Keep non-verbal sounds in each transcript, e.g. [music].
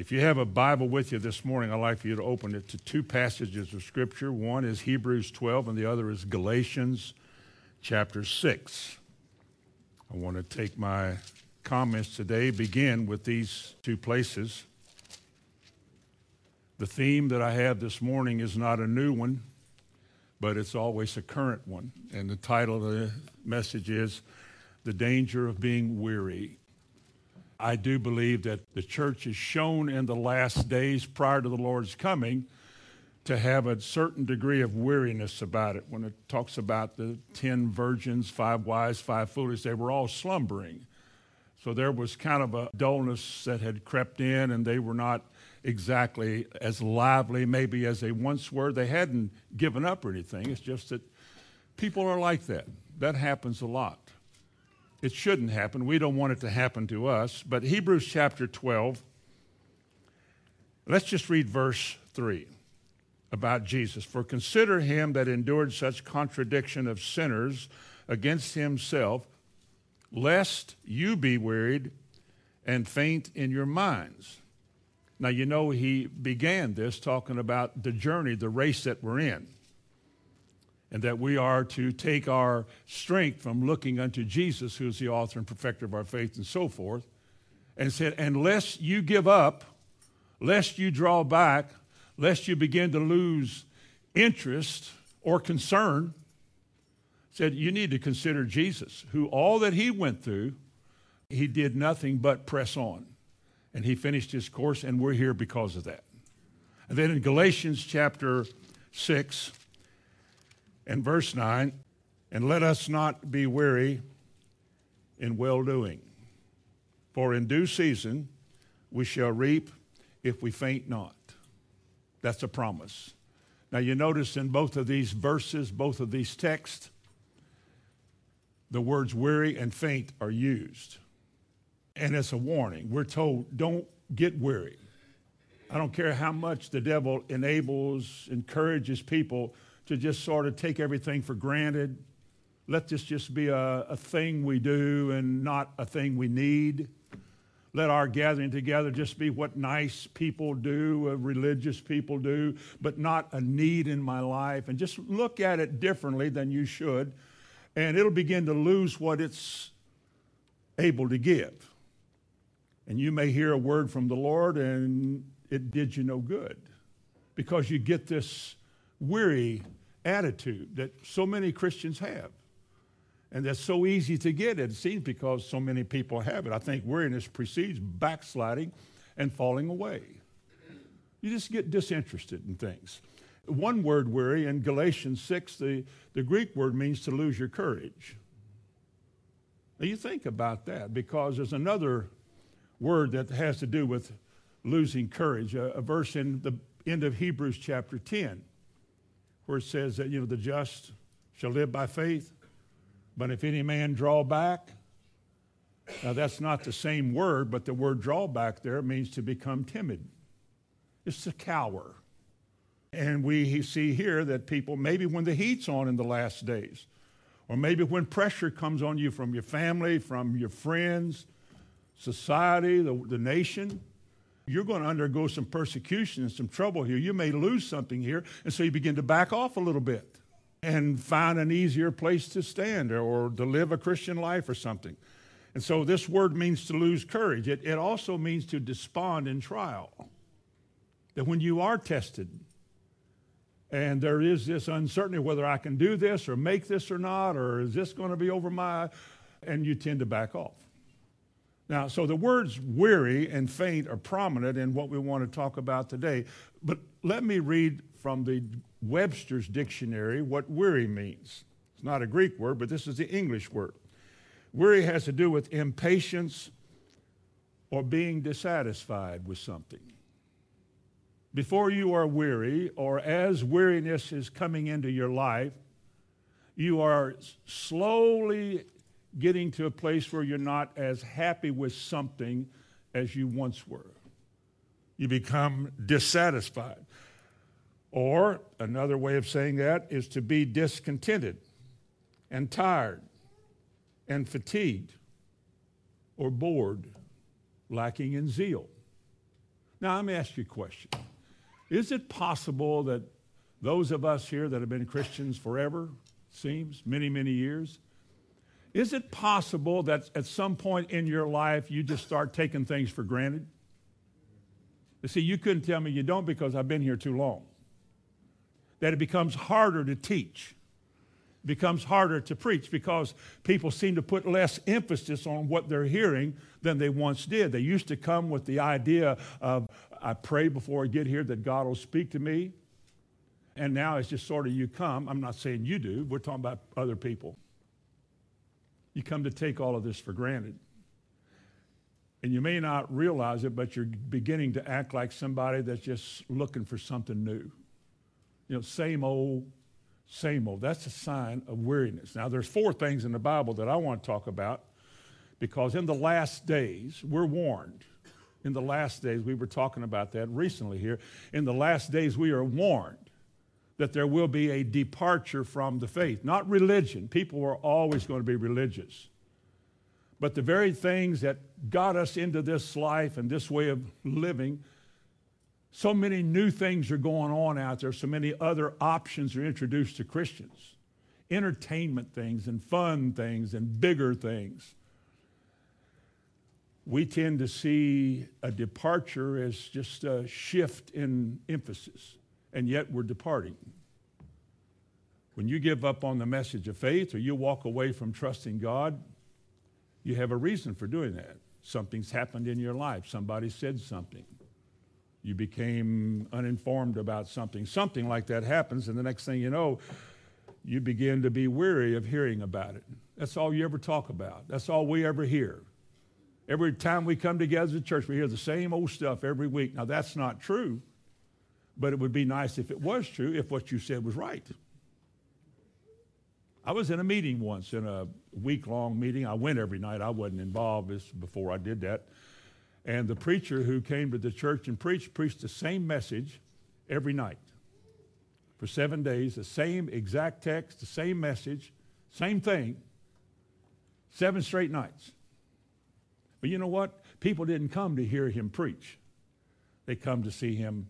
If you have a Bible with you this morning, I'd like for you to open it to two passages of Scripture. One is Hebrews 12, and the other is Galatians chapter 6. I want to take my comments today, begin with these two places. The theme that I have this morning is not a new one, but it's always a current one. And the title of the message is The Danger of Being Weary. I do believe that the church is shown in the last days prior to the Lord's coming to have a certain degree of weariness about it. When it talks about the ten virgins, five wise, five foolish, they were all slumbering. So there was kind of a dullness that had crept in, and they were not exactly as lively, maybe, as they once were. They hadn't given up or anything. It's just that people are like that. That happens a lot. It shouldn't happen. We don't want it to happen to us. But Hebrews chapter 12, let's just read verse 3 about Jesus. For consider him that endured such contradiction of sinners against himself, lest you be wearied and faint in your minds. Now, you know, he began this talking about the journey, the race that we're in and that we are to take our strength from looking unto Jesus, who is the author and perfecter of our faith, and so forth, and said, unless you give up, lest you draw back, lest you begin to lose interest or concern, said, you need to consider Jesus, who all that he went through, he did nothing but press on. And he finished his course, and we're here because of that. And then in Galatians chapter 6, and verse 9, and let us not be weary in well doing. For in due season we shall reap if we faint not. That's a promise. Now, you notice in both of these verses, both of these texts, the words weary and faint are used. And it's a warning. We're told, don't get weary. I don't care how much the devil enables, encourages people to just sort of take everything for granted. Let this just be a, a thing we do and not a thing we need. Let our gathering together just be what nice people do, religious people do, but not a need in my life. And just look at it differently than you should, and it'll begin to lose what it's able to give. And you may hear a word from the Lord, and it did you no good because you get this weary attitude that so many Christians have. And that's so easy to get, it seems, because so many people have it. I think weariness precedes backsliding and falling away. You just get disinterested in things. One word, weary, in Galatians 6, the, the Greek word means to lose your courage. Now you think about that because there's another word that has to do with losing courage, a, a verse in the end of Hebrews chapter 10 where it says that, you know, the just shall live by faith, but if any man draw back, now that's not the same word, but the word draw back there means to become timid. It's to cower. And we see here that people, maybe when the heat's on in the last days, or maybe when pressure comes on you from your family, from your friends, society, the, the nation, you're going to undergo some persecution and some trouble here. You may lose something here. And so you begin to back off a little bit and find an easier place to stand or, or to live a Christian life or something. And so this word means to lose courage. It, it also means to despond in trial. That when you are tested and there is this uncertainty whether I can do this or make this or not, or is this going to be over my, and you tend to back off. Now, so the words weary and faint are prominent in what we want to talk about today. But let me read from the Webster's dictionary what weary means. It's not a Greek word, but this is the English word. Weary has to do with impatience or being dissatisfied with something. Before you are weary, or as weariness is coming into your life, you are slowly getting to a place where you're not as happy with something as you once were. You become dissatisfied. Or another way of saying that is to be discontented and tired and fatigued or bored, lacking in zeal. Now, me ask you a question. Is it possible that those of us here that have been Christians forever, seems, many, many years, is it possible that at some point in your life you just start taking things for granted? You see, you couldn't tell me you don't because I've been here too long. That it becomes harder to teach, it becomes harder to preach because people seem to put less emphasis on what they're hearing than they once did. They used to come with the idea of, I pray before I get here that God will speak to me. And now it's just sort of you come. I'm not saying you do, we're talking about other people. You come to take all of this for granted. And you may not realize it, but you're beginning to act like somebody that's just looking for something new. You know, same old, same old. That's a sign of weariness. Now, there's four things in the Bible that I want to talk about because in the last days, we're warned. In the last days, we were talking about that recently here. In the last days, we are warned that there will be a departure from the faith. Not religion. People are always going to be religious. But the very things that got us into this life and this way of living, so many new things are going on out there, so many other options are introduced to Christians entertainment things and fun things and bigger things. We tend to see a departure as just a shift in emphasis, and yet we're departing. When you give up on the message of faith or you walk away from trusting God, you have a reason for doing that. Something's happened in your life. Somebody said something. You became uninformed about something. Something like that happens, and the next thing you know, you begin to be weary of hearing about it. That's all you ever talk about. That's all we ever hear. Every time we come together as a church, we hear the same old stuff every week. Now, that's not true, but it would be nice if it was true, if what you said was right. I was in a meeting once, in a week long meeting. I went every night. I wasn't involved this before I did that. And the preacher who came to the church and preached preached the same message every night for seven days, the same exact text, the same message, same thing, seven straight nights. But you know what? People didn't come to hear him preach, they come to see him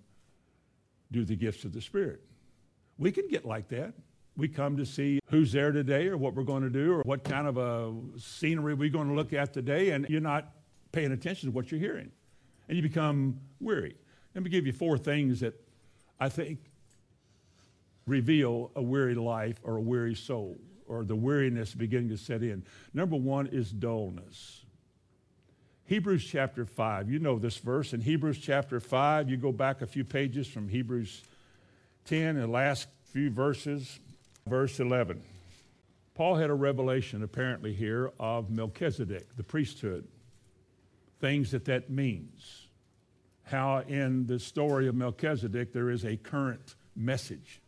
do the gifts of the Spirit. We can get like that. We come to see who's there today or what we're going to do or what kind of a scenery we're going to look at today, and you're not paying attention to what you're hearing. And you become weary. Let me give you four things that I think reveal a weary life or a weary soul or the weariness beginning to set in. Number one is dullness. Hebrews chapter 5, you know this verse. In Hebrews chapter 5, you go back a few pages from Hebrews 10, the last few verses. Verse 11. Paul had a revelation apparently here of Melchizedek, the priesthood, things that that means. How in the story of Melchizedek there is a current message.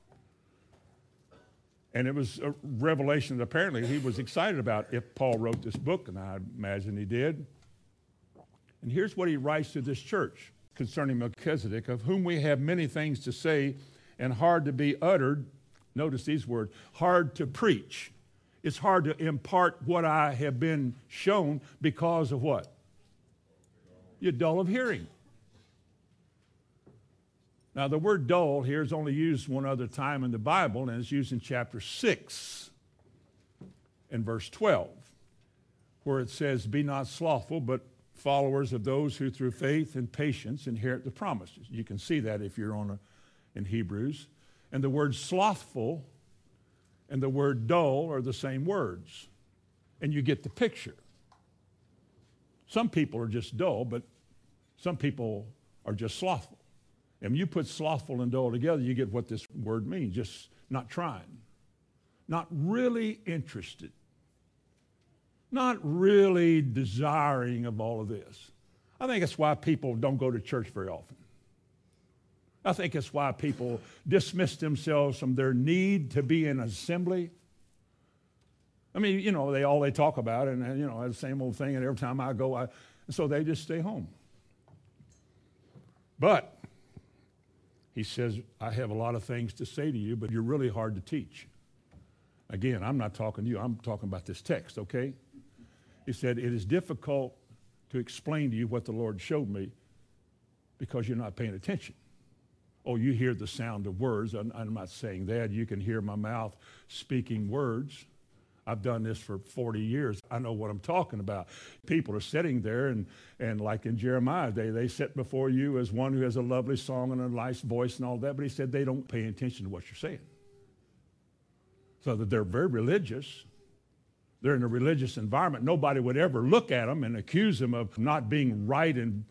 And it was a revelation that apparently he was excited about if Paul wrote this book, and I imagine he did. And here's what he writes to this church concerning Melchizedek, of whom we have many things to say and hard to be uttered Notice these words hard to preach. It's hard to impart what I have been shown because of what? You're dull of hearing. Now, the word dull here is only used one other time in the Bible, and it's used in chapter 6 and verse 12, where it says, Be not slothful, but followers of those who through faith and patience inherit the promises. You can see that if you're on a, in Hebrews. And the word slothful and the word dull are the same words. And you get the picture. Some people are just dull, but some people are just slothful. And you put slothful and dull together, you get what this word means just not trying, not really interested, not really desiring of all of this. I think that's why people don't go to church very often. I think it's why people dismiss themselves from their need to be in assembly. I mean, you know, they all they talk about, and you know, the same old thing. And every time I go, I, so they just stay home. But he says, I have a lot of things to say to you, but you're really hard to teach. Again, I'm not talking to you. I'm talking about this text. Okay? He said, it is difficult to explain to you what the Lord showed me because you're not paying attention. Oh, you hear the sound of words. I'm, I'm not saying that. You can hear my mouth speaking words. I've done this for 40 years. I know what I'm talking about. People are sitting there, and, and like in Jeremiah, they, they sit before you as one who has a lovely song and a nice voice and all that, but he said they don't pay attention to what you're saying. So that they're very religious. They're in a religious environment. Nobody would ever look at them and accuse them of not being right and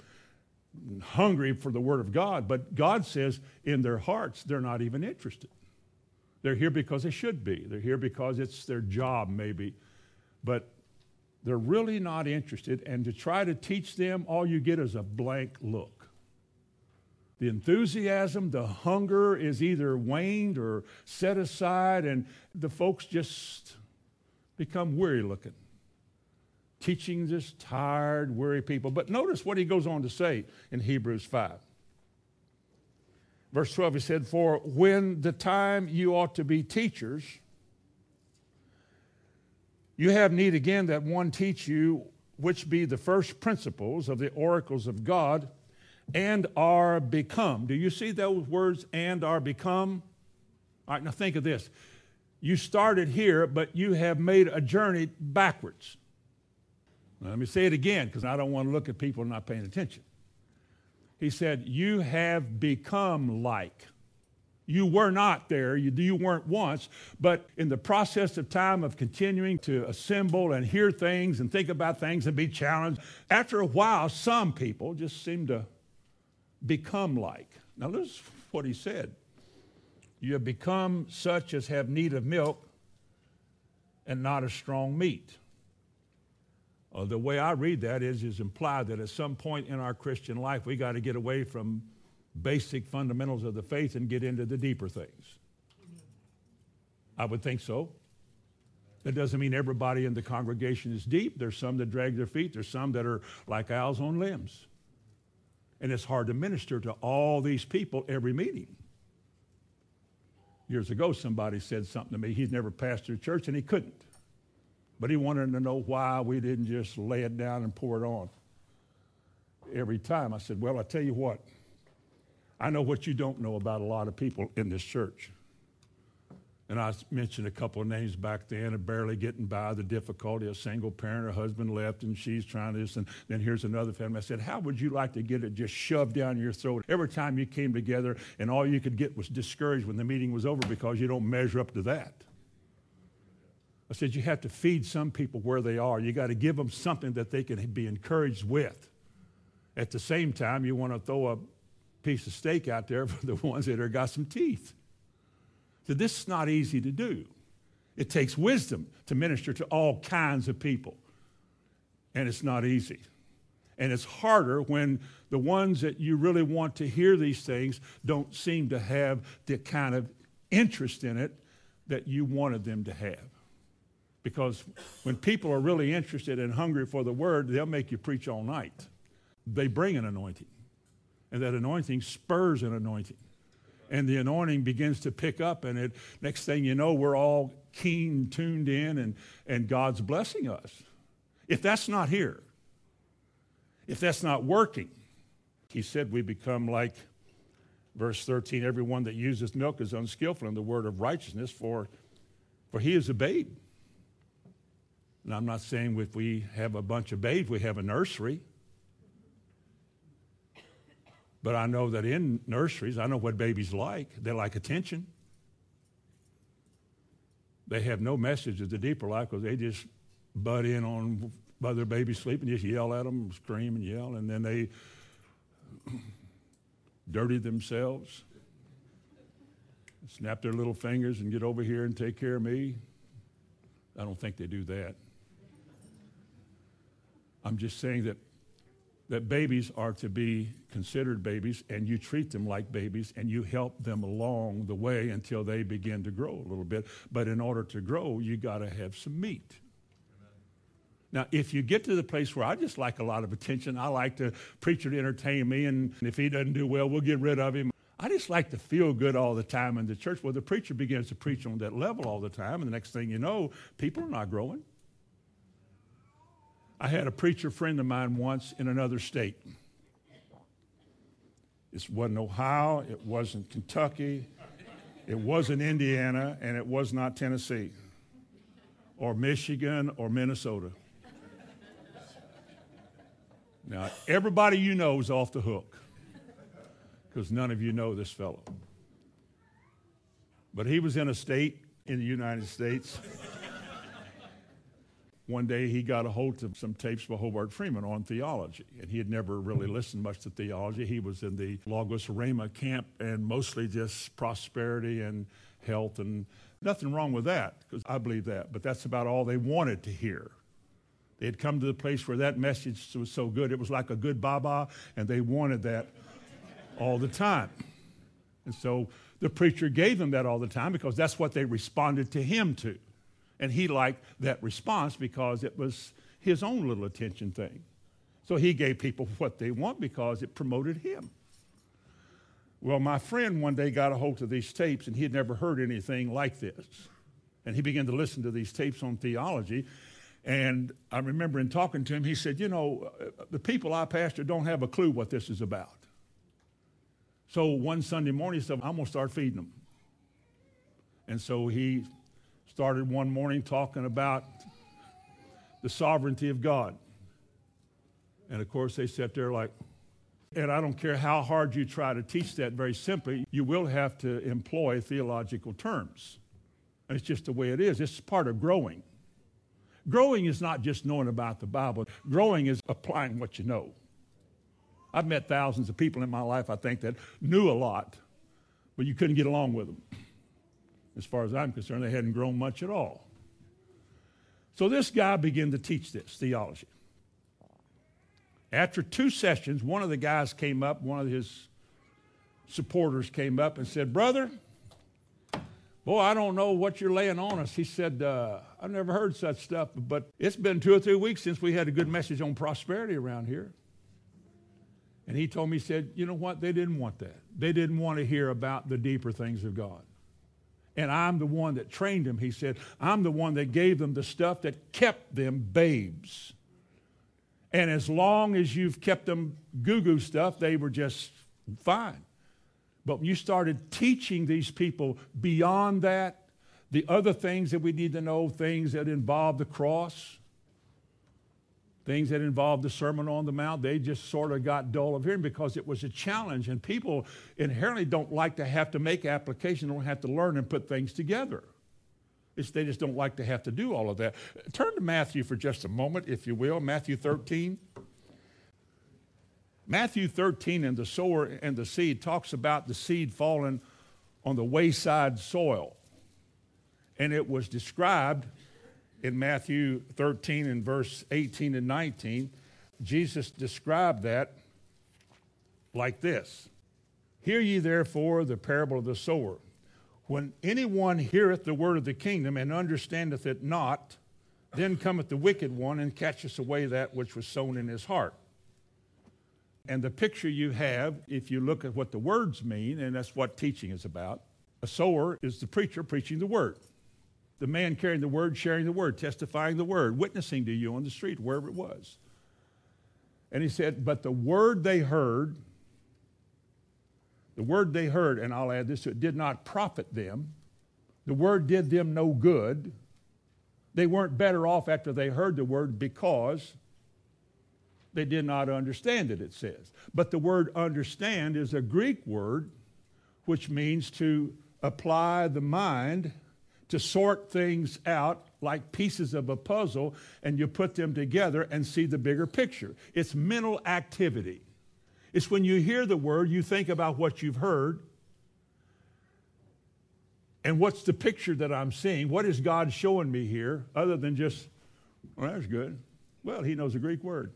hungry for the Word of God. But God says in their hearts, they're not even interested. They're here because they should be. They're here because it's their job, maybe. But they're really not interested. And to try to teach them, all you get is a blank look. The enthusiasm, the hunger is either waned or set aside, and the folks just become weary looking. Teaching this tired, weary people. But notice what he goes on to say in Hebrews 5. Verse 12, he said, For when the time you ought to be teachers, you have need again that one teach you which be the first principles of the oracles of God and are become. Do you see those words, and are become? All right, now think of this. You started here, but you have made a journey backwards. Let me say it again because I don't want to look at people not paying attention. He said, You have become like. You were not there, you, you weren't once, but in the process of time of continuing to assemble and hear things and think about things and be challenged, after a while, some people just seem to become like. Now, this is what he said. You have become such as have need of milk and not a strong meat. Uh, the way I read that is, is implied that at some point in our Christian life, we got to get away from basic fundamentals of the faith and get into the deeper things. I would think so. That doesn't mean everybody in the congregation is deep. There's some that drag their feet. There's some that are like owls on limbs. And it's hard to minister to all these people every meeting. Years ago, somebody said something to me. He's never pastored a church, and he couldn't. But he wanted to know why we didn't just lay it down and pour it on every time. I said, Well, I tell you what, I know what you don't know about a lot of people in this church. And I mentioned a couple of names back then of barely getting by, the difficulty, a single parent, her husband left, and she's trying this. And then here's another family. I said, How would you like to get it just shoved down your throat every time you came together and all you could get was discouraged when the meeting was over because you don't measure up to that? I said, you have to feed some people where they are. You got to give them something that they can be encouraged with. At the same time, you want to throw a piece of steak out there for the ones that have got some teeth. So this is not easy to do. It takes wisdom to minister to all kinds of people. And it's not easy. And it's harder when the ones that you really want to hear these things don't seem to have the kind of interest in it that you wanted them to have. Because when people are really interested and hungry for the word, they'll make you preach all night. They bring an anointing. And that anointing spurs an anointing. And the anointing begins to pick up, and it next thing you know, we're all keen, tuned in, and, and God's blessing us. If that's not here, if that's not working, he said we become like verse 13 everyone that uses milk is unskillful in the word of righteousness for for he is a babe and I'm not saying if we have a bunch of babes, we have a nursery. But I know that in nurseries, I know what babies like. They like attention. They have no message of the deeper life because they just butt in on by their baby's sleeping, just yell at them, scream and yell, and then they [clears throat] dirty themselves, snap their little fingers and get over here and take care of me. I don't think they do that. I'm just saying that, that babies are to be considered babies, and you treat them like babies, and you help them along the way until they begin to grow a little bit. But in order to grow, you got to have some meat. Now, if you get to the place where I just like a lot of attention, I like the preacher to entertain me, and if he doesn't do well, we'll get rid of him. I just like to feel good all the time in the church. Well, the preacher begins to preach on that level all the time, and the next thing you know, people are not growing. I had a preacher friend of mine once in another state. It wasn't Ohio, it wasn't Kentucky, it wasn't Indiana, and it was not Tennessee or Michigan or Minnesota. Now, everybody you know is off the hook because none of you know this fellow. But he was in a state in the United States. One day he got a hold of some tapes by Hobart Freeman on theology, and he had never really mm-hmm. listened much to theology. He was in the Logos Rhema camp and mostly just prosperity and health, and nothing wrong with that, because I believe that, but that's about all they wanted to hear. They had come to the place where that message was so good, it was like a good baba, and they wanted that all the time. And so the preacher gave them that all the time because that's what they responded to him to. And he liked that response because it was his own little attention thing. So he gave people what they want because it promoted him. Well, my friend one day got a hold of these tapes and he had never heard anything like this. And he began to listen to these tapes on theology. And I remember in talking to him, he said, You know, uh, the people I pastor don't have a clue what this is about. So one Sunday morning, he said, I'm going to start feeding them. And so he started one morning talking about the sovereignty of God. And of course, they sat there like, and I don't care how hard you try to teach that very simply, you will have to employ theological terms. And it's just the way it is. It's part of growing. Growing is not just knowing about the Bible, growing is applying what you know. I've met thousands of people in my life, I think, that knew a lot, but you couldn't get along with them. As far as I'm concerned, they hadn't grown much at all. So this guy began to teach this theology. After two sessions, one of the guys came up, one of his supporters came up and said, Brother, boy, I don't know what you're laying on us. He said, uh, I've never heard such stuff, but it's been two or three weeks since we had a good message on prosperity around here. And he told me, he said, you know what? They didn't want that. They didn't want to hear about the deeper things of God. And I'm the one that trained them. He said, I'm the one that gave them the stuff that kept them babes. And as long as you've kept them goo goo stuff, they were just fine. But when you started teaching these people beyond that, the other things that we need to know, things that involve the cross, things that involved the Sermon on the Mount, they just sort of got dull of hearing because it was a challenge. And people inherently don't like to have to make application, don't have to learn and put things together. It's, they just don't like to have to do all of that. Turn to Matthew for just a moment, if you will. Matthew 13. Matthew 13 and the sower and the seed talks about the seed falling on the wayside soil. And it was described in Matthew 13 and verse 18 and 19, Jesus described that like this Hear ye therefore the parable of the sower. When anyone heareth the word of the kingdom and understandeth it not, then cometh the wicked one and catcheth away that which was sown in his heart. And the picture you have, if you look at what the words mean, and that's what teaching is about, a sower is the preacher preaching the word the man carrying the word, sharing the word, testifying the word, witnessing to you on the street, wherever it was. And he said, But the word they heard, the word they heard, and I'll add this, to it did not profit them. The word did them no good. They weren't better off after they heard the word because they did not understand it, it says. But the word understand is a Greek word which means to apply the mind to sort things out like pieces of a puzzle and you put them together and see the bigger picture. It's mental activity. It's when you hear the word, you think about what you've heard and what's the picture that I'm seeing? What is God showing me here other than just, well, that's good. Well, he knows a Greek word.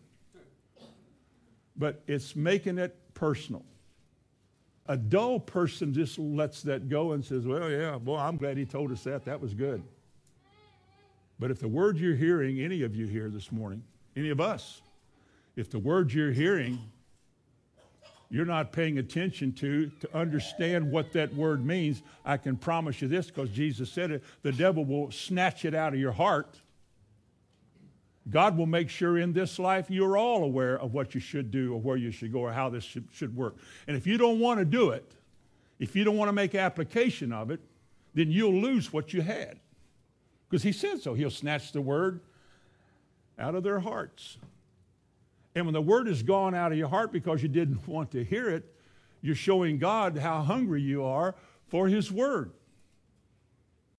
But it's making it personal. A dull person just lets that go and says, Well, yeah, boy, I'm glad he told us that. That was good. But if the word you're hearing, any of you here this morning, any of us, if the word you're hearing, you're not paying attention to to understand what that word means, I can promise you this because Jesus said it the devil will snatch it out of your heart God will make sure in this life you're all aware of what you should do or where you should go or how this should, should work. And if you don't want to do it, if you don't want to make application of it, then you'll lose what you had. Because he said so. He'll snatch the word out of their hearts. And when the word is gone out of your heart because you didn't [laughs] want to hear it, you're showing God how hungry you are for his word.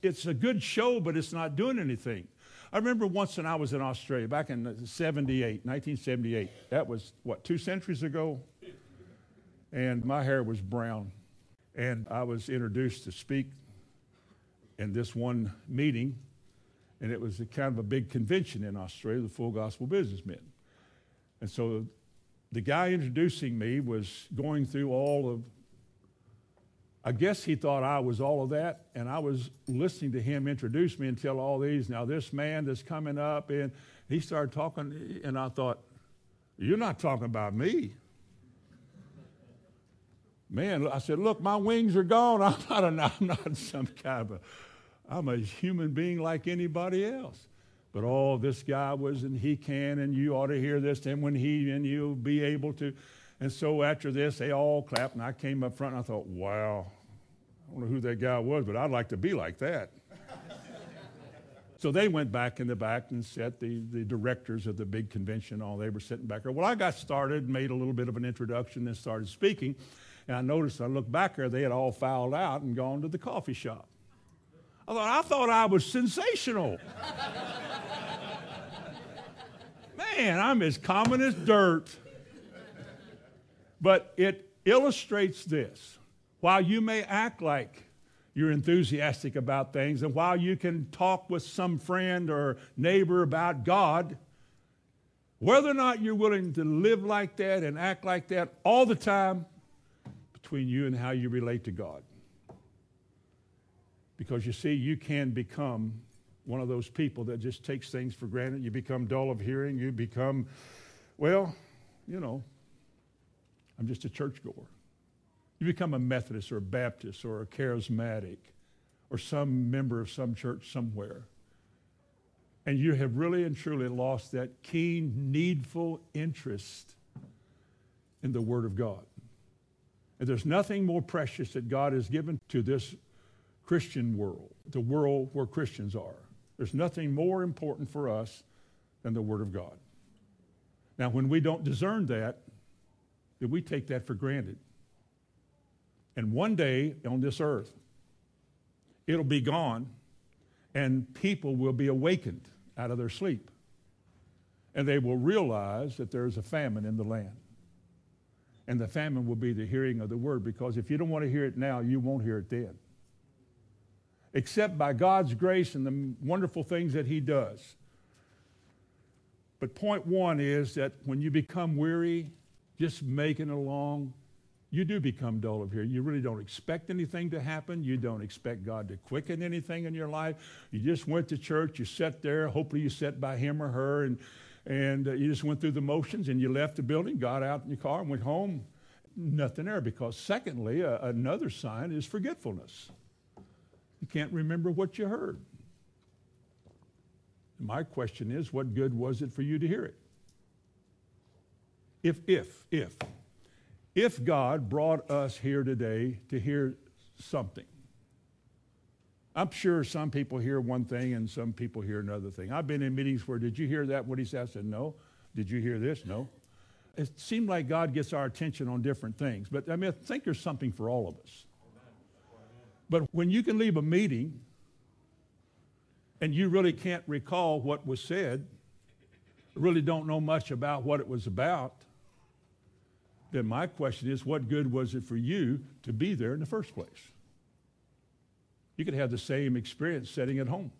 It's a good show, but it's not doing anything. I remember once when I was in Australia, back in 78, 1978. That was, what, two centuries ago? And my hair was brown. And I was introduced to speak in this one meeting. And it was kind of a big convention in Australia, the Full Gospel Businessmen. And so the guy introducing me was going through all of I guess he thought I was all of that, and I was listening to him introduce me and tell all these. Now, this man that's coming up, and he started talking, and I thought, You're not talking about me. Man, I said, Look, my wings are gone. [laughs] I'm not, I'm not some kind of a, I'm a human being like anybody else. But oh, this guy was, and he can, and you ought to hear this, and when he, and you'll be able to. And so after this, they all clapped, and I came up front and I thought, wow, I don't know who that guy was, but I'd like to be like that. [laughs] so they went back in the back and sat the, the directors of the big convention, all they were sitting back there. Well, I got started, made a little bit of an introduction, and started speaking. And I noticed, I looked back there, they had all filed out and gone to the coffee shop. I thought, I thought I was sensational. [laughs] Man, I'm as common as dirt. But it illustrates this. While you may act like you're enthusiastic about things, and while you can talk with some friend or neighbor about God, whether or not you're willing to live like that and act like that all the time, between you and how you relate to God. Because you see, you can become one of those people that just takes things for granted. You become dull of hearing. You become, well, you know, I'm just a churchgoer. You become a Methodist or a Baptist or a charismatic or some member of some church somewhere. And you have really and truly lost that keen, needful interest in the Word of God. And there's nothing more precious that God has given to this Christian world, the world where Christians are. There's nothing more important for us than the Word of God. Now, when we don't discern that, then we take that for granted. And one day on this earth, it'll be gone, and people will be awakened out of their sleep. And they will realize that there's a famine in the land. And the famine will be the hearing of the word, because if you don't want to hear it now, you won't hear it then. Except by God's grace and the wonderful things that He does. But point one is that when you become weary, just making along, you do become dull of hearing. You really don't expect anything to happen. You don't expect God to quicken anything in your life. You just went to church, you sat there, hopefully you sat by him or her, and, and uh, you just went through the motions and you left the building, got out in your car, and went home. Nothing there because, secondly, uh, another sign is forgetfulness. You can't remember what you heard. My question is, what good was it for you to hear it? If, if, if if God brought us here today to hear something. I'm sure some people hear one thing and some people hear another thing. I've been in meetings where, did you hear that? What he said? I said, no. Did you hear this? No. It seemed like God gets our attention on different things. But I mean, I think there's something for all of us. But when you can leave a meeting and you really can't recall what was said, really don't know much about what it was about, then my question is what good was it for you to be there in the first place? You could have the same experience sitting at home.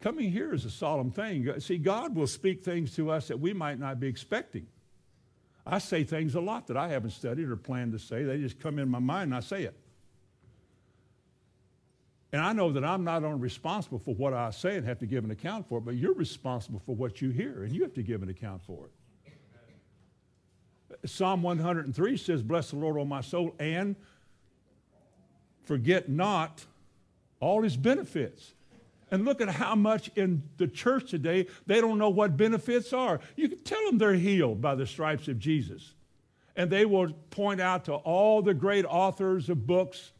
Coming here is a solemn thing. See, God will speak things to us that we might not be expecting. I say things a lot that I haven't studied or planned to say. They just come in my mind and I say it. And I know that I'm not only responsible for what I say and have to give an account for it, but you're responsible for what you hear and you have to give an account for it. Psalm 103 says, Bless the Lord, O my soul, and forget not all his benefits. And look at how much in the church today they don't know what benefits are. You can tell them they're healed by the stripes of Jesus. And they will point out to all the great authors of books,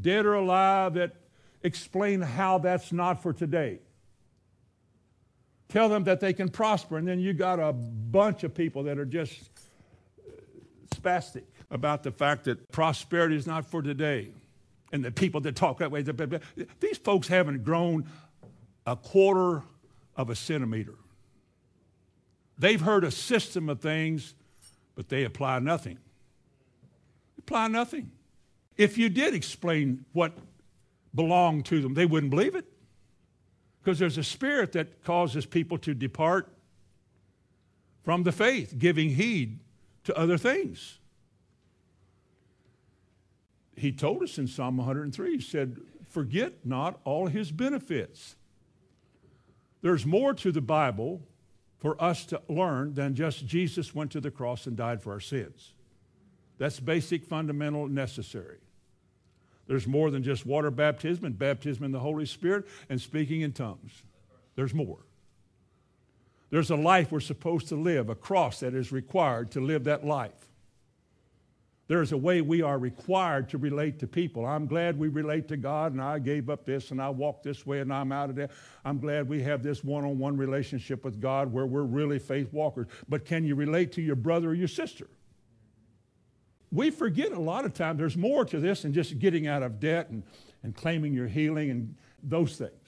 dead or alive, that explain how that's not for today. Tell them that they can prosper, and then you got a bunch of people that are just spastic about the fact that prosperity is not for today and the people that talk that way. These folks haven't grown a quarter of a centimeter. They've heard a system of things, but they apply nothing. Apply nothing. If you did explain what belonged to them, they wouldn't believe it. Because there's a spirit that causes people to depart from the faith, giving heed to other things he told us in Psalm 103, he said, Forget not all his benefits. There's more to the Bible for us to learn than just Jesus went to the cross and died for our sins. That's basic, fundamental, necessary. There's more than just water baptism and baptism in the Holy Spirit and speaking in tongues. There's more. There's a life we're supposed to live, a cross that is required to live that life. There's a way we are required to relate to people. I'm glad we relate to God, and I gave up this, and I walked this way, and I'm out of there. I'm glad we have this one on one relationship with God where we're really faith walkers. But can you relate to your brother or your sister? We forget a lot of times there's more to this than just getting out of debt and, and claiming your healing and those things.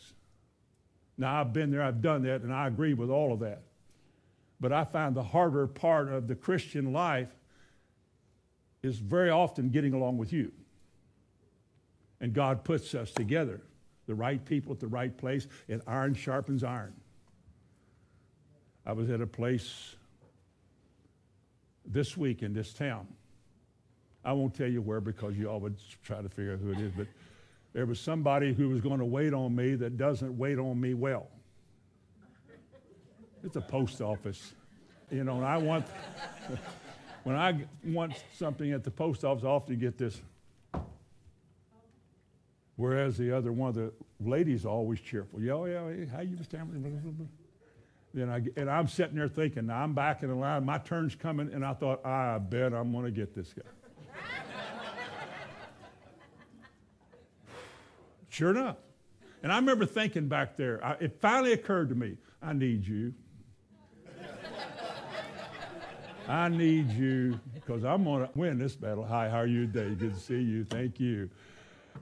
Now, I've been there, I've done that, and I agree with all of that. But I find the harder part of the Christian life is very often getting along with you. And God puts us together, the right people at the right place, and iron sharpens iron. I was at a place this week in this town. I won't tell you where because you all would try to figure out who it is, but there was somebody who was going to wait on me that doesn't wait on me well. It's a post office, you know, and I want. [laughs] When I want something at the post office, I often get this. Whereas the other one the ladies always cheerful. Yeah, oh, yeah, hey, how you Mr. Then I, and I'm sitting there thinking, now I'm back in the line, my turn's coming, and I thought, I bet I'm going to get this guy. Sure enough. And I remember thinking back there, I, it finally occurred to me, I need you. I need you because I'm going to win this battle. Hi, how are you today? Good to see you. Thank you.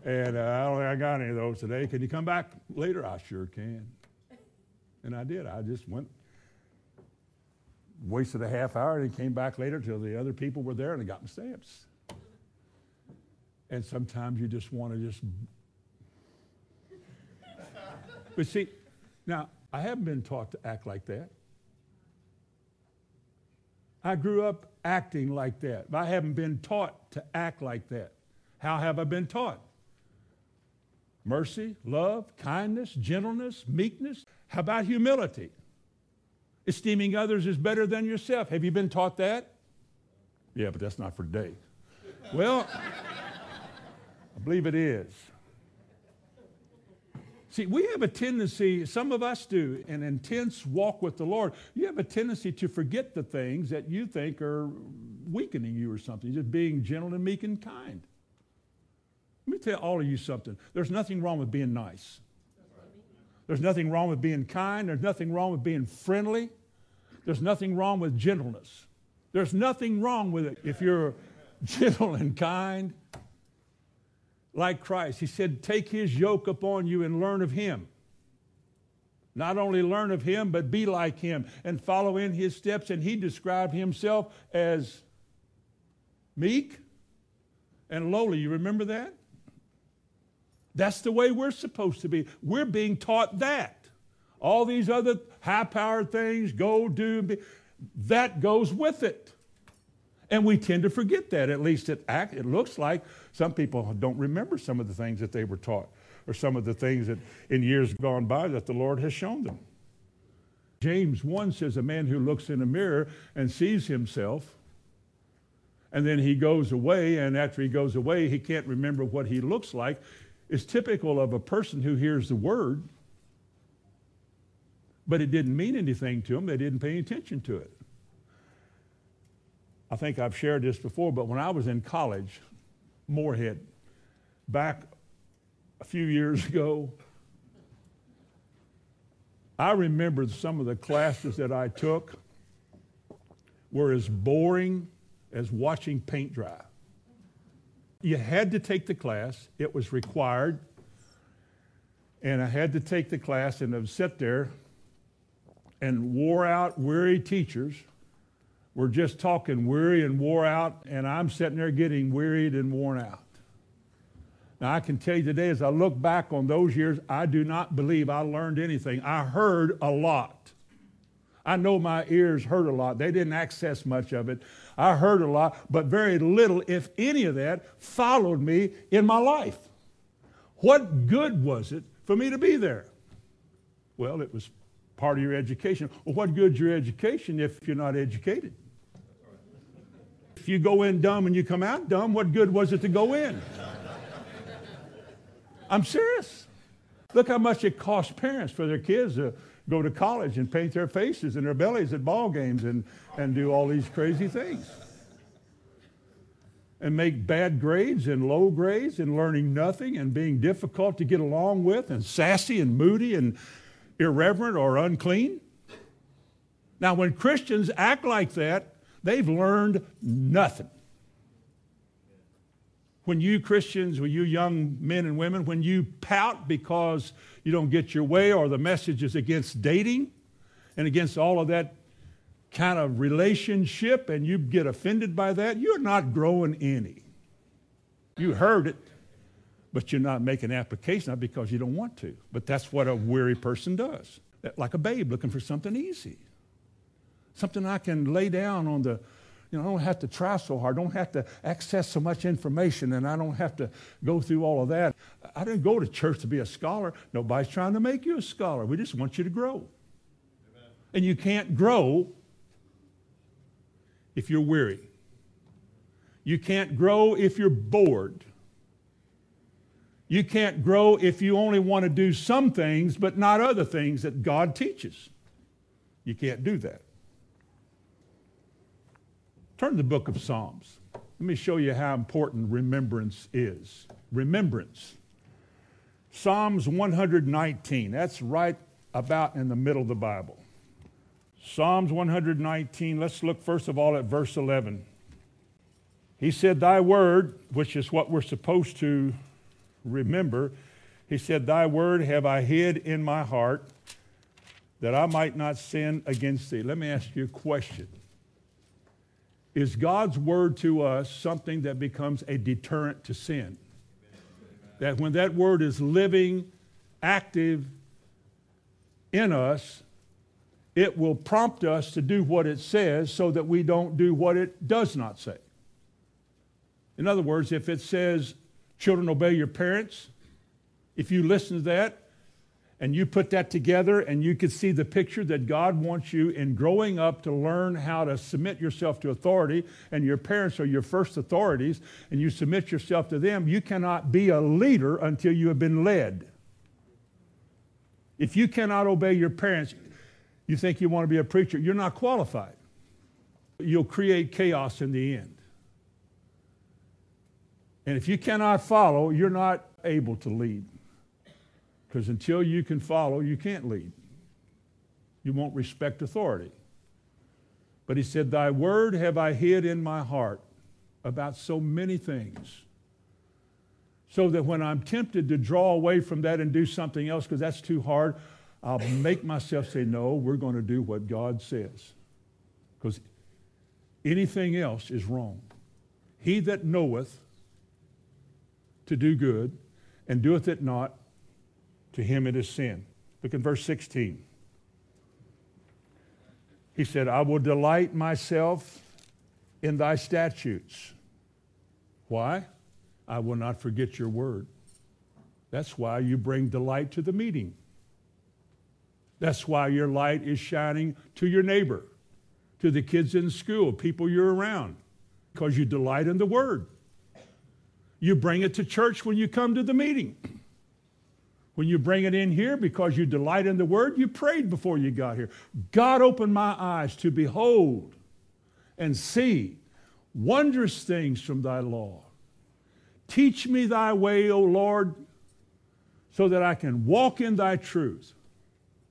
And uh, I don't think I got any of those today. Can you come back later? I sure can. And I did. I just went, wasted a half hour, and came back later till the other people were there and I got my stamps. And sometimes you just want to just. But see, now, I haven't been taught to act like that. I grew up acting like that. I haven't been taught to act like that. How have I been taught? Mercy, love, kindness, gentleness, meekness. How about humility? Esteeming others is better than yourself. Have you been taught that? Yeah, but that's not for today. Well, [laughs] I believe it is. See, we have a tendency, some of us do, an intense walk with the Lord. You have a tendency to forget the things that you think are weakening you or something, just being gentle and meek and kind. Let me tell all of you something. There's nothing wrong with being nice. There's nothing wrong with being kind. There's nothing wrong with being friendly. There's nothing wrong with gentleness. There's nothing wrong with it if you're [laughs] gentle and kind like Christ. He said, Take his yoke upon you and learn of him. Not only learn of him, but be like him and follow in his steps. And he described himself as meek and lowly. You remember that? That's the way we're supposed to be. We're being taught that. All these other high powered things, go, do, be, that goes with it. And we tend to forget that. At least it, act, it looks like some people don't remember some of the things that they were taught or some of the things that in years gone by that the Lord has shown them. James 1 says, A man who looks in a mirror and sees himself, and then he goes away, and after he goes away, he can't remember what he looks like, is typical of a person who hears the word But it didn't mean anything to him. they didn't pay attention to it. I think I've shared this before, but when I was in college, Morehead, back a few years [laughs] ago, I remember some of the classes that I took were as boring as watching paint dry. You had to take the class, it was required. And I had to take the class and I'd sit there and wore out, weary teachers were just talking weary and wore out, and I'm sitting there getting wearied and worn out. Now, I can tell you today, as I look back on those years, I do not believe I learned anything. I heard a lot. I know my ears heard a lot. They didn't access much of it. I heard a lot, but very little, if any of that, followed me in my life. What good was it for me to be there? Well, it was part of your education. Well, what good's your education if you're not educated? If you go in dumb and you come out dumb, what good was it to go in? I'm serious. Look how much it costs parents for their kids to go to college and paint their faces and their bellies at ball games and, and do all these crazy things. And make bad grades and low grades and learning nothing and being difficult to get along with and sassy and moody and irreverent or unclean. Now, when Christians act like that, they've learned nothing when you Christians, when you young men and women, when you pout because you don't get your way or the message is against dating and against all of that kind of relationship and you get offended by that, you're not growing any. You heard it, but you're not making application not because you don't want to. But that's what a weary person does. Like a babe looking for something easy. Something I can lay down on the you know, I don't have to try so hard. I don't have to access so much information, and I don't have to go through all of that. I didn't go to church to be a scholar. Nobody's trying to make you a scholar. We just want you to grow. Amen. And you can't grow if you're weary. You can't grow if you're bored. You can't grow if you only want to do some things but not other things that God teaches. You can't do that. Turn to the book of Psalms. Let me show you how important remembrance is. Remembrance. Psalms 119. That's right about in the middle of the Bible. Psalms 119. Let's look first of all at verse 11. He said, Thy word, which is what we're supposed to remember, he said, Thy word have I hid in my heart that I might not sin against thee. Let me ask you a question. Is God's word to us something that becomes a deterrent to sin? That when that word is living, active in us, it will prompt us to do what it says so that we don't do what it does not say. In other words, if it says, children, obey your parents, if you listen to that, and you put that together and you could see the picture that God wants you in growing up to learn how to submit yourself to authority, and your parents are your first authorities, and you submit yourself to them, you cannot be a leader until you have been led. If you cannot obey your parents, you think you want to be a preacher, you're not qualified. You'll create chaos in the end. And if you cannot follow, you're not able to lead. Because until you can follow, you can't lead. You won't respect authority. But he said, Thy word have I hid in my heart about so many things. So that when I'm tempted to draw away from that and do something else because that's too hard, I'll make myself say, No, we're going to do what God says. Because anything else is wrong. He that knoweth to do good and doeth it not, to him it is sin. Look at verse 16. He said, I will delight myself in thy statutes. Why? I will not forget your word. That's why you bring delight to the meeting. That's why your light is shining to your neighbor, to the kids in school, people you're around, because you delight in the word. You bring it to church when you come to the meeting. When you bring it in here because you delight in the word, you prayed before you got here. God opened my eyes to behold and see wondrous things from thy law. Teach me thy way, O Lord, so that I can walk in thy truth.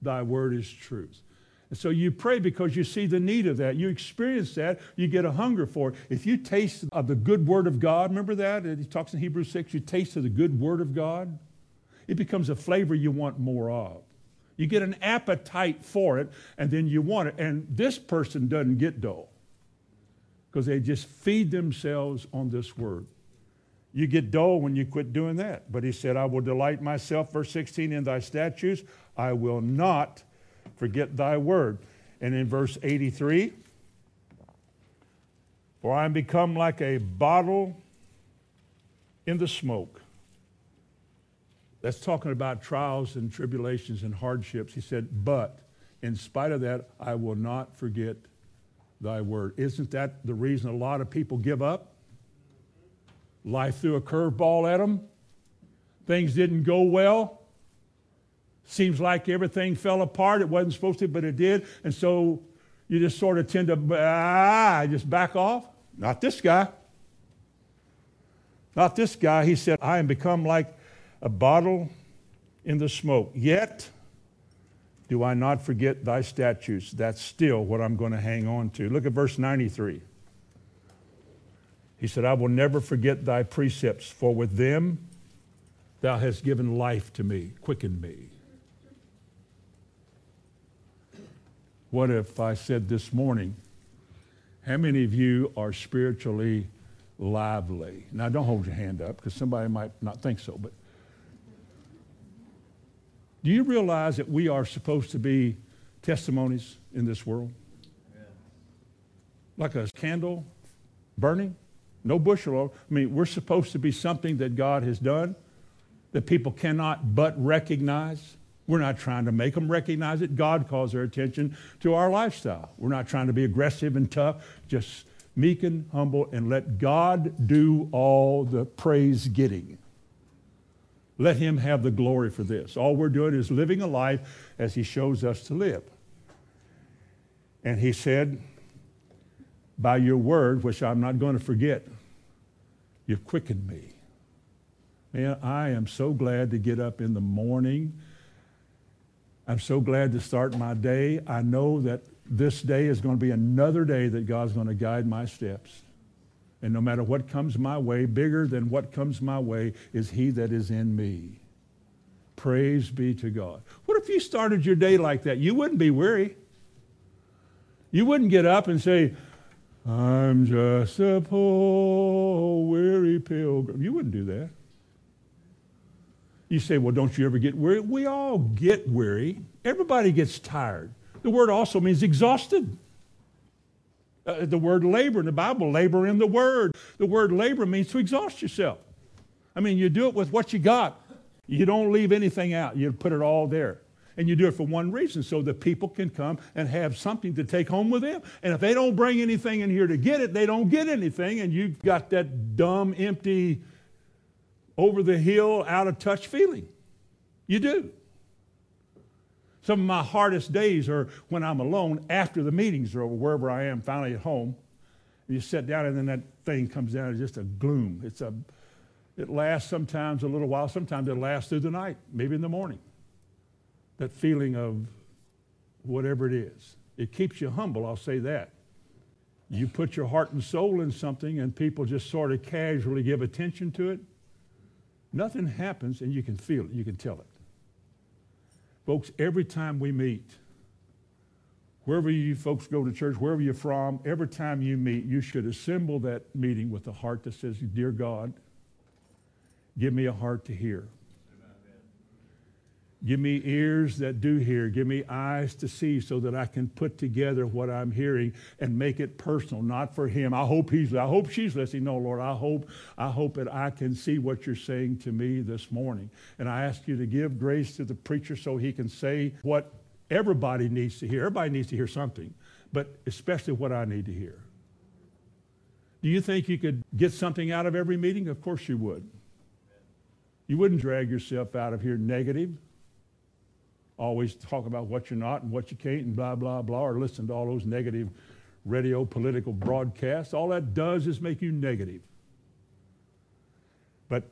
Thy word is truth. And so you pray because you see the need of that. You experience that. You get a hunger for it. If you taste of the good word of God, remember that? He talks in Hebrews 6, you taste of the good word of God. It becomes a flavor you want more of. You get an appetite for it, and then you want it. And this person doesn't get dull because they just feed themselves on this word. You get dull when you quit doing that. But he said, I will delight myself, verse 16, in thy statutes. I will not forget thy word. And in verse 83, for I am become like a bottle in the smoke. That's talking about trials and tribulations and hardships. He said, But in spite of that, I will not forget thy word. Isn't that the reason a lot of people give up? Life threw a curveball at them. Things didn't go well. Seems like everything fell apart. It wasn't supposed to, but it did. And so you just sort of tend to, ah, just back off. Not this guy. Not this guy. He said, I am become like a bottle in the smoke. Yet do I not forget thy statutes. That's still what I'm going to hang on to. Look at verse 93. He said, I will never forget thy precepts, for with them thou hast given life to me, quickened me. What if I said this morning, how many of you are spiritually lively? Now, don't hold your hand up because somebody might not think so, but do you realize that we are supposed to be testimonies in this world? Yeah. Like a candle burning, no bushel. Of, I mean, we're supposed to be something that God has done that people cannot but recognize. We're not trying to make them recognize it. God calls their attention to our lifestyle. We're not trying to be aggressive and tough, just meek and humble and let God do all the praise getting. Let Him have the glory for this. All we're doing is living a life as He shows us to live. And He said, By your word, which I'm not going to forget, you've quickened me. Man, I am so glad to get up in the morning I'm so glad to start my day. I know that this day is going to be another day that God's going to guide my steps. And no matter what comes my way, bigger than what comes my way is He that is in me. Praise be to God. What if you started your day like that? You wouldn't be weary. You wouldn't get up and say, I'm just a poor, weary pilgrim. You wouldn't do that. You say, well, don't you ever get weary? We all get weary. Everybody gets tired. The word also means exhausted. Uh, the word labor in the Bible, labor in the word. The word labor means to exhaust yourself. I mean, you do it with what you got. You don't leave anything out. You put it all there. And you do it for one reason, so that people can come and have something to take home with them. And if they don't bring anything in here to get it, they don't get anything, and you've got that dumb, empty over the hill, out of touch feeling. You do. Some of my hardest days are when I'm alone after the meetings are over, wherever I am, finally at home. You sit down and then that thing comes down. It's just a gloom. It's a, it lasts sometimes a little while. Sometimes it lasts through the night, maybe in the morning. That feeling of whatever it is. It keeps you humble, I'll say that. You put your heart and soul in something and people just sort of casually give attention to it. Nothing happens and you can feel it, you can tell it. Folks, every time we meet, wherever you folks go to church, wherever you're from, every time you meet, you should assemble that meeting with a heart that says, Dear God, give me a heart to hear. Give me ears that do hear. Give me eyes to see so that I can put together what I'm hearing and make it personal, not for him. I hope he's I hope she's listening. No, Lord, I hope I hope that I can see what you're saying to me this morning. And I ask you to give grace to the preacher so he can say what everybody needs to hear. Everybody needs to hear something, but especially what I need to hear. Do you think you could get something out of every meeting? Of course you would. You wouldn't drag yourself out of here negative. Always talk about what you're not and what you can't and blah, blah, blah, or listen to all those negative radio political broadcasts. All that does is make you negative. But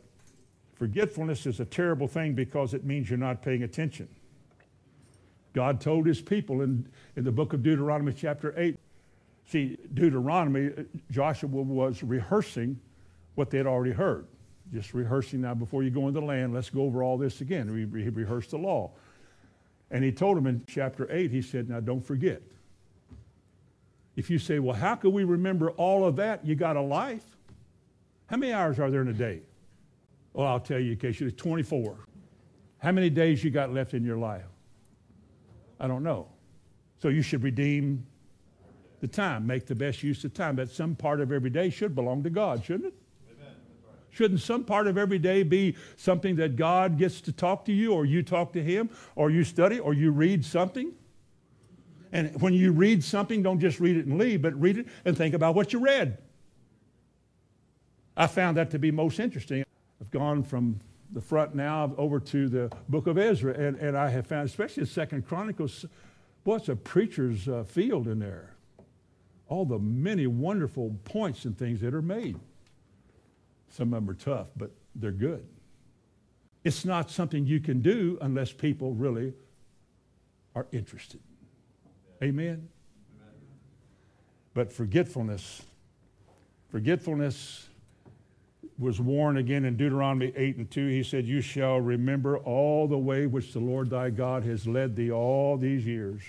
forgetfulness is a terrible thing because it means you're not paying attention. God told his people in, in the book of Deuteronomy, chapter 8. See, Deuteronomy, Joshua was rehearsing what they had already heard. Just rehearsing now before you go into the land, let's go over all this again. He rehearsed the law. And he told them in chapter 8, he said, Now don't forget. If you say, Well, how can we remember all of that? You got a life. How many hours are there in a day? Well, I'll tell you in case you 24. How many days you got left in your life? I don't know. So you should redeem the time, make the best use of time. But some part of every day should belong to God, shouldn't it? Shouldn't some part of every day be something that God gets to talk to you, or you talk to Him, or you study, or you read something? And when you read something, don't just read it and leave, but read it and think about what you read. I found that to be most interesting. I've gone from the front now over to the book of Ezra, and, and I have found, especially the Second Chronicles, it's a preacher's uh, field in there. All the many wonderful points and things that are made. Some of them are tough, but they're good. It's not something you can do unless people really are interested. Amen? But forgetfulness, forgetfulness was warned again in Deuteronomy 8 and 2. He said, You shall remember all the way which the Lord thy God has led thee all these years.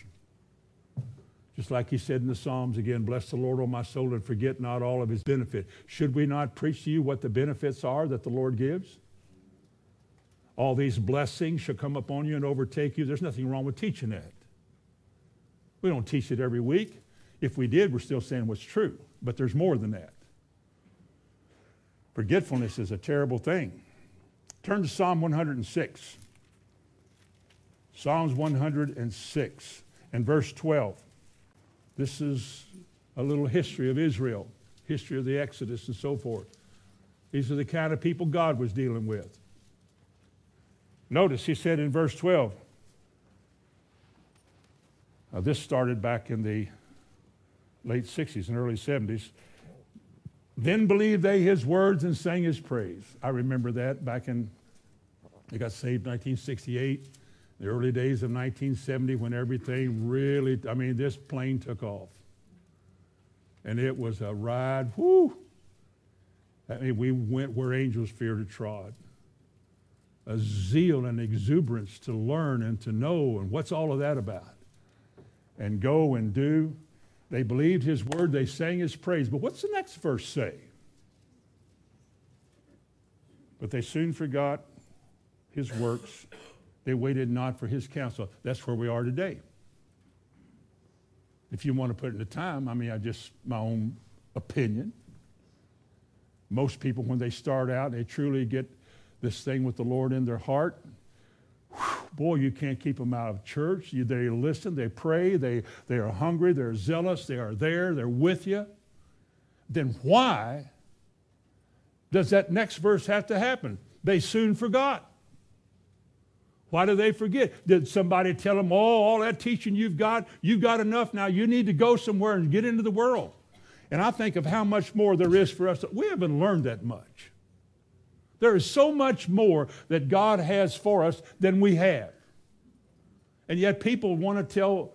Just like he said in the Psalms again, Bless the Lord, O my soul, and forget not all of his benefit. Should we not preach to you what the benefits are that the Lord gives? All these blessings shall come upon you and overtake you. There's nothing wrong with teaching that. We don't teach it every week. If we did, we're still saying what's true. But there's more than that. Forgetfulness is a terrible thing. Turn to Psalm 106. Psalms 106 and verse 12. This is a little history of Israel, history of the Exodus and so forth. These are the kind of people God was dealing with. Notice he said in verse 12, now this started back in the late 60s and early 70s. Then believed they his words and sang his praise. I remember that back in, they got saved 1968, the early days of 1970 when everything really, I mean, this plane took off. And it was a ride, whoo. I mean, we went where angels fear to trod. A zeal and exuberance to learn and to know, and what's all of that about? And go and do. They believed his word, they sang his praise. But what's the next verse say? But they soon forgot his works. They waited not for his counsel. That's where we are today. If you want to put it into time, I mean, I just, my own opinion. Most people, when they start out, they truly get this thing with the Lord in their heart boy, you can't keep them out of church. You, they listen, they pray, they, they are hungry, they're zealous, they are there, they're with you. Then why does that next verse have to happen? They soon forgot. Why do they forget? Did somebody tell them, oh, all that teaching you've got, you've got enough now. You need to go somewhere and get into the world. And I think of how much more there is for us. We haven't learned that much. There is so much more that God has for us than we have. And yet people want to tell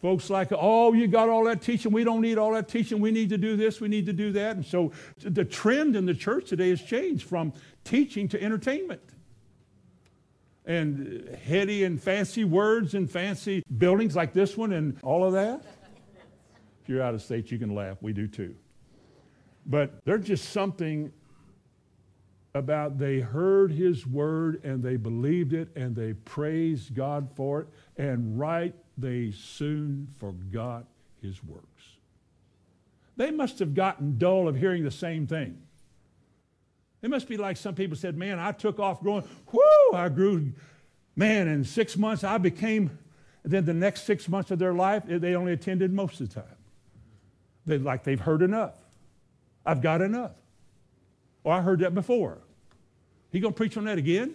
folks like, oh, you got all that teaching. We don't need all that teaching. We need to do this. We need to do that. And so the trend in the church today has changed from teaching to entertainment. And heady and fancy words and fancy buildings like this one and all of that. If you're out of state, you can laugh. We do too. But there's just something about they heard his word and they believed it and they praised God for it, and right they soon forgot his works. They must have gotten dull of hearing the same thing. It must be like some people said, Man, I took off growing, whoo, I grew, man, in six months I became, then the next six months of their life, eh, they only attended most of the time. They like they've heard enough. I've got enough. Or I heard that before. He to preach on that again?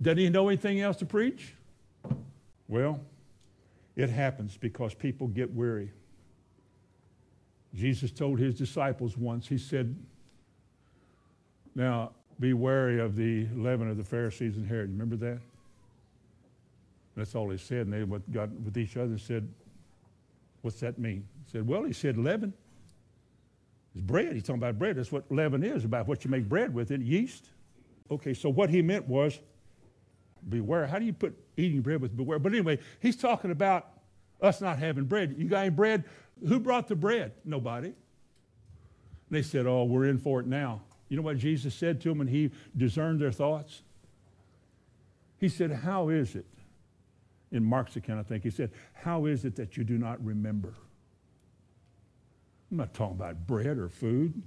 Doesn't he know anything else to preach? Well, it happens because people get weary. Jesus told his disciples once, he said, Now be wary of the leaven of the Pharisees and Herod. Remember that? That's all he said. And they got with each other and said, What's that mean? He said, Well, he said leaven. It's bread. He's talking about bread. That's what leaven is, about what you make bread with it, yeast. Okay, so what he meant was beware. How do you put eating bread with beware? But anyway, he's talking about us not having bread. You got any bread? Who brought the bread? Nobody. And they said, Oh, we're in for it now. You know what Jesus said to them when he discerned their thoughts? He said, How is it? In Mark's account, I think he said, How is it that you do not remember? I'm not talking about bread or food.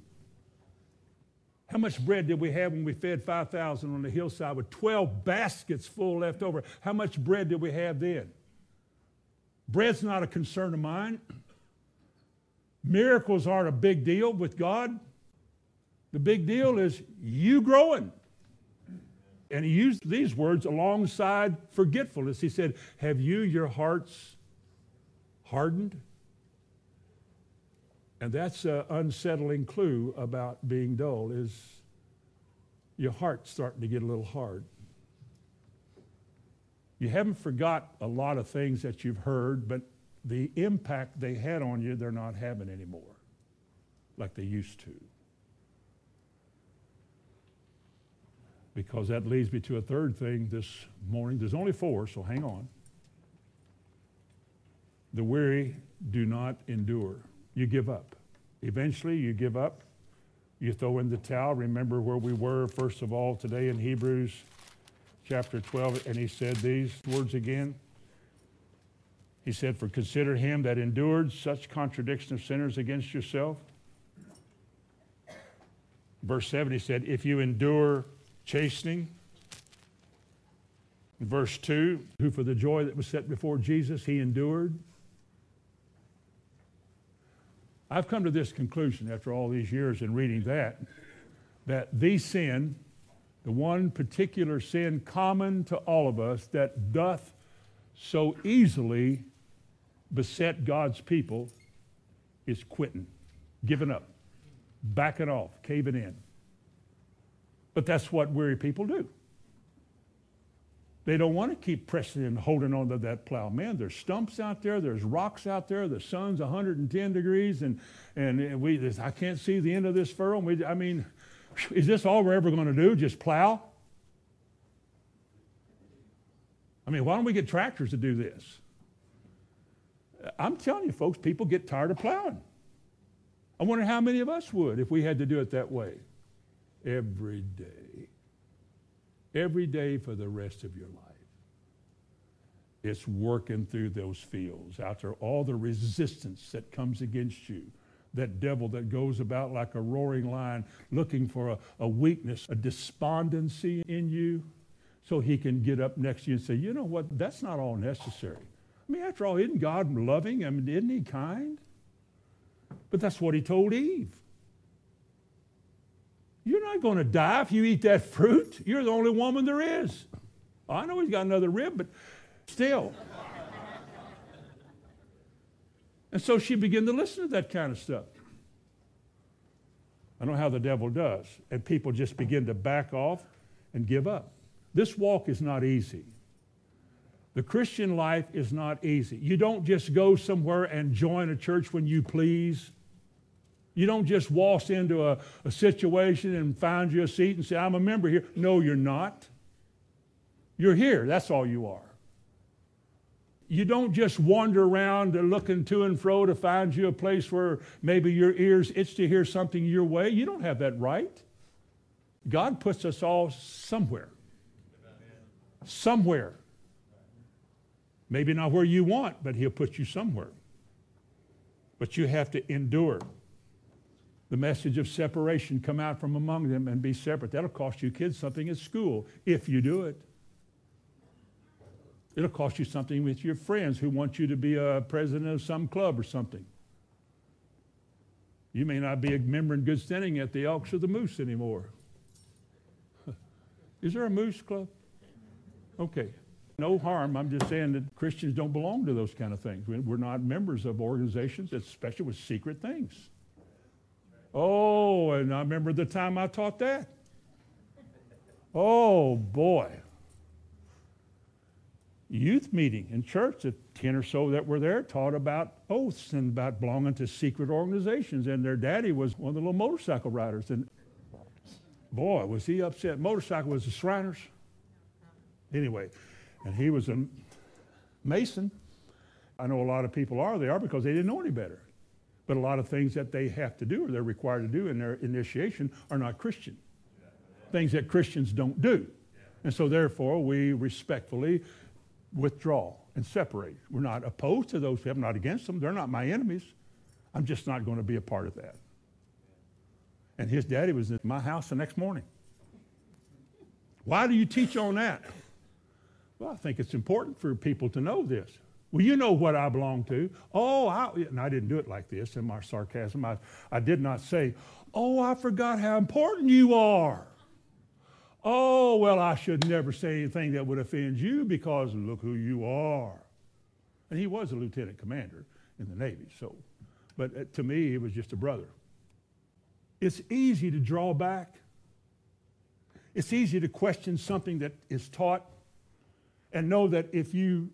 How much bread did we have when we fed 5,000 on the hillside with 12 baskets full left over? How much bread did we have then? Bread's not a concern of mine. Miracles aren't a big deal with God. The big deal is you growing. And he used these words alongside forgetfulness. He said, Have you your hearts hardened? And that's an unsettling clue about being dull is your heart's starting to get a little hard. You haven't forgot a lot of things that you've heard, but the impact they had on you, they're not having anymore like they used to. Because that leads me to a third thing this morning. There's only four, so hang on. The weary do not endure you give up. Eventually, you give up. You throw in the towel. Remember where we were, first of all, today in Hebrews chapter 12, and he said these words again. He said, For consider him that endured such contradiction of sinners against yourself. Verse 7, he said, If you endure chastening. verse 2, who for the joy that was set before Jesus, he endured I've come to this conclusion after all these years in reading that, that the sin, the one particular sin common to all of us that doth so easily beset God's people is quitting, giving up, backing off, caving in. But that's what weary people do. They don't want to keep pressing and holding on to that plow. Man, there's stumps out there, there's rocks out there, the sun's 110 degrees, and, and we, I can't see the end of this furrow. We, I mean, is this all we're ever going to do? Just plow? I mean, why don't we get tractors to do this? I'm telling you, folks, people get tired of plowing. I wonder how many of us would if we had to do it that way every day every day for the rest of your life. It's working through those fields, after all the resistance that comes against you. That devil that goes about like a roaring lion looking for a, a weakness, a despondency in you, so he can get up next to you and say, you know what, that's not all necessary. I mean, after all, isn't God loving? I mean, isn't he kind? But that's what he told Eve. You're not going to die if you eat that fruit. You're the only woman there is. I know he's got another rib, but still. and so she began to listen to that kind of stuff. I know how the devil does. And people just begin to back off and give up. This walk is not easy. The Christian life is not easy. You don't just go somewhere and join a church when you please. You don't just waltz into a, a situation and find you a seat and say, I'm a member here. No, you're not. You're here. That's all you are. You don't just wander around looking to and fro to find you a place where maybe your ears itch to hear something your way. You don't have that right. God puts us all somewhere. Somewhere. Maybe not where you want, but He'll put you somewhere. But you have to endure the message of separation come out from among them and be separate. That'll cost you kids something at school if you do it. It'll cost you something with your friends who want you to be a president of some club or something. You may not be a member in good standing at the Elks or the Moose anymore. [laughs] Is there a Moose Club? Okay. No harm. I'm just saying that Christians don't belong to those kind of things. We're not members of organizations, especially with secret things. Oh, and I remember the time I taught that. Oh, boy. Youth meeting in church, the 10 or so that were there taught about oaths and about belonging to secret organizations. And their daddy was one of the little motorcycle riders. And boy, was he upset. Motorcycle was the Shriners. Anyway, and he was a Mason. I know a lot of people are. They are because they didn't know any better. But a lot of things that they have to do or they're required to do in their initiation are not Christian. Things that Christians don't do. And so, therefore, we respectfully withdraw and separate. We're not opposed to those people, I'm not against them. They're not my enemies. I'm just not going to be a part of that. And his daddy was in my house the next morning. Why do you teach on that? Well, I think it's important for people to know this. Well, you know what I belong to. Oh, I, and I didn't do it like this in my sarcasm. I, I did not say, oh, I forgot how important you are. Oh, well, I should never say anything that would offend you because look who you are. And he was a lieutenant commander in the Navy, so, but uh, to me, he was just a brother. It's easy to draw back. It's easy to question something that is taught and know that if you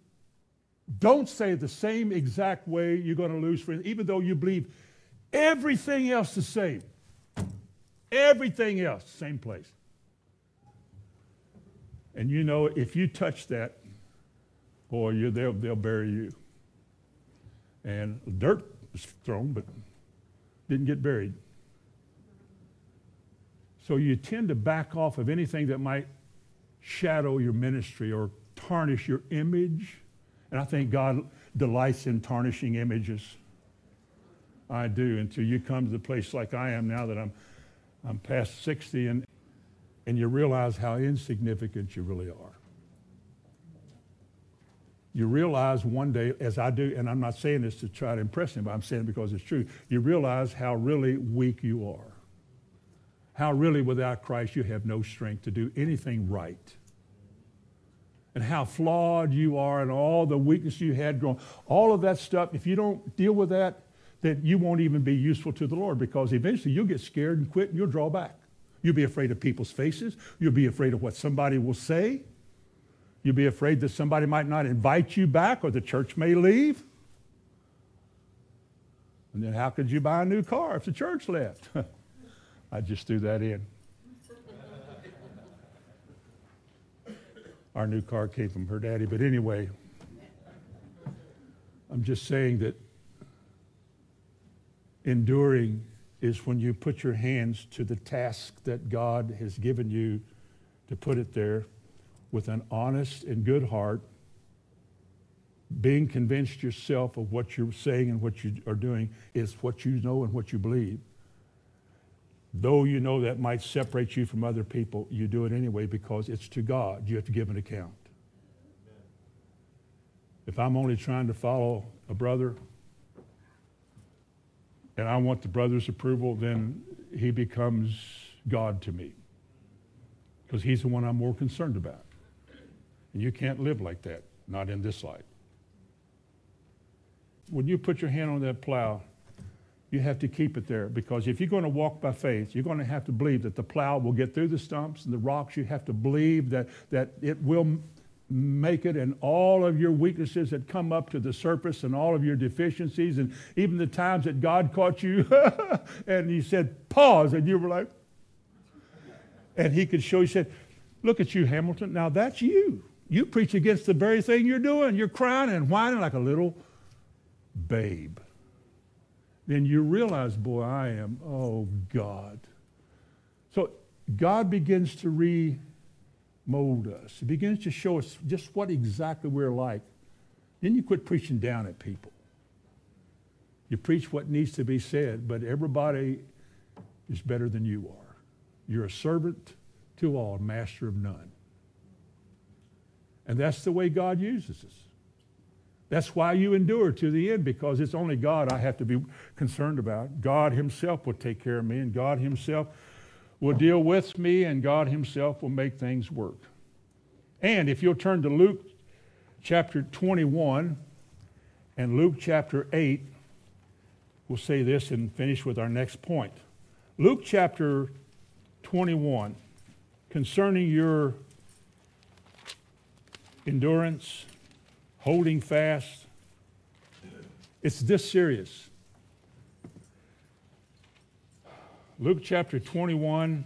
don't say the same exact way, you're going to lose friends, even though you believe everything else the same. Everything else, same place. And you know, if you touch that, boy, you, they'll, they'll bury you. And dirt was thrown, but didn't get buried. So you tend to back off of anything that might shadow your ministry or tarnish your image. And I think God delights in tarnishing images. I do until you come to the place like I am now that I'm, I'm past 60 and, and you realize how insignificant you really are. You realize one day, as I do, and I'm not saying this to try to impress him, but I'm saying it because it's true. You realize how really weak you are. How really without Christ you have no strength to do anything right and how flawed you are and all the weakness you had growing. All of that stuff, if you don't deal with that, then you won't even be useful to the Lord because eventually you'll get scared and quit and you'll draw back. You'll be afraid of people's faces. You'll be afraid of what somebody will say. You'll be afraid that somebody might not invite you back or the church may leave. And then how could you buy a new car if the church left? [laughs] I just threw that in. Our new car came from her daddy. But anyway, I'm just saying that enduring is when you put your hands to the task that God has given you to put it there with an honest and good heart, being convinced yourself of what you're saying and what you are doing is what you know and what you believe. Though you know that might separate you from other people, you do it anyway because it's to God. You have to give an account. If I'm only trying to follow a brother and I want the brother's approval, then he becomes God to me because he's the one I'm more concerned about. And you can't live like that, not in this life. When you put your hand on that plow, you have to keep it there because if you're going to walk by faith, you're going to have to believe that the plow will get through the stumps and the rocks. You have to believe that, that it will make it and all of your weaknesses that come up to the surface and all of your deficiencies and even the times that God caught you [laughs] and he said, pause, and you were like, and he could show, he said, look at you, Hamilton. Now that's you. You preach against the very thing you're doing. You're crying and whining like a little babe then you realize, boy, I am, oh God. So God begins to remold us. He begins to show us just what exactly we're like. Then you quit preaching down at people. You preach what needs to be said, but everybody is better than you are. You're a servant to all, master of none. And that's the way God uses us. That's why you endure to the end, because it's only God I have to be concerned about. God Himself will take care of me, and God Himself will deal with me, and God Himself will make things work. And if you'll turn to Luke chapter 21 and Luke chapter 8, we'll say this and finish with our next point. Luke chapter 21, concerning your endurance, holding fast, it's this serious. Luke chapter 21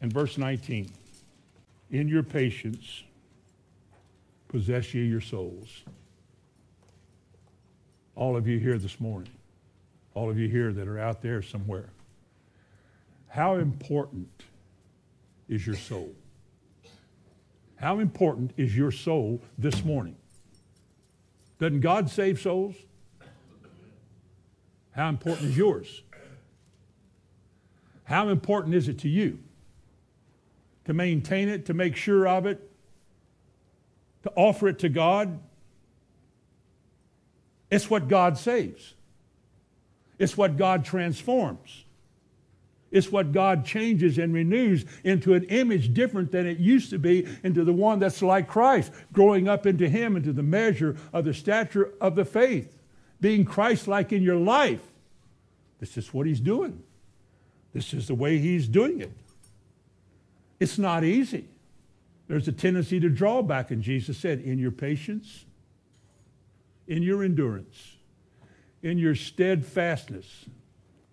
and verse 19. In your patience, possess ye your souls. All of you here this morning, all of you here that are out there somewhere, how important is your soul? How important is your soul this morning? Doesn't God save souls? How important is yours? How important is it to you to maintain it, to make sure of it, to offer it to God? It's what God saves, it's what God transforms. It's what God changes and renews into an image different than it used to be, into the one that's like Christ, growing up into Him, into the measure of the stature of the faith, being Christ like in your life. This is what He's doing. This is the way he's doing it. It's not easy. There's a tendency to draw back, and Jesus said, in your patience, in your endurance, in your steadfastness,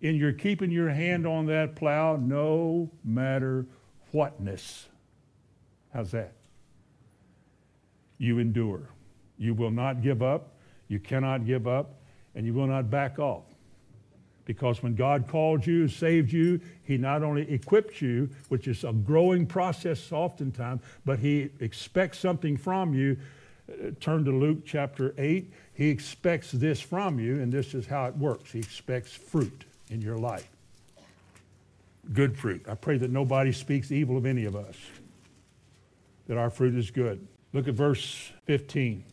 in your keeping your hand on that plow, no matter whatness. How's that? You endure. You will not give up. You cannot give up, and you will not back off. Because when God called you, saved you, He not only equipped you, which is a growing process oftentimes, but He expects something from you. Uh, turn to Luke chapter 8. He expects this from you, and this is how it works. He expects fruit in your life. Good fruit. I pray that nobody speaks evil of any of us, that our fruit is good. Look at verse 15.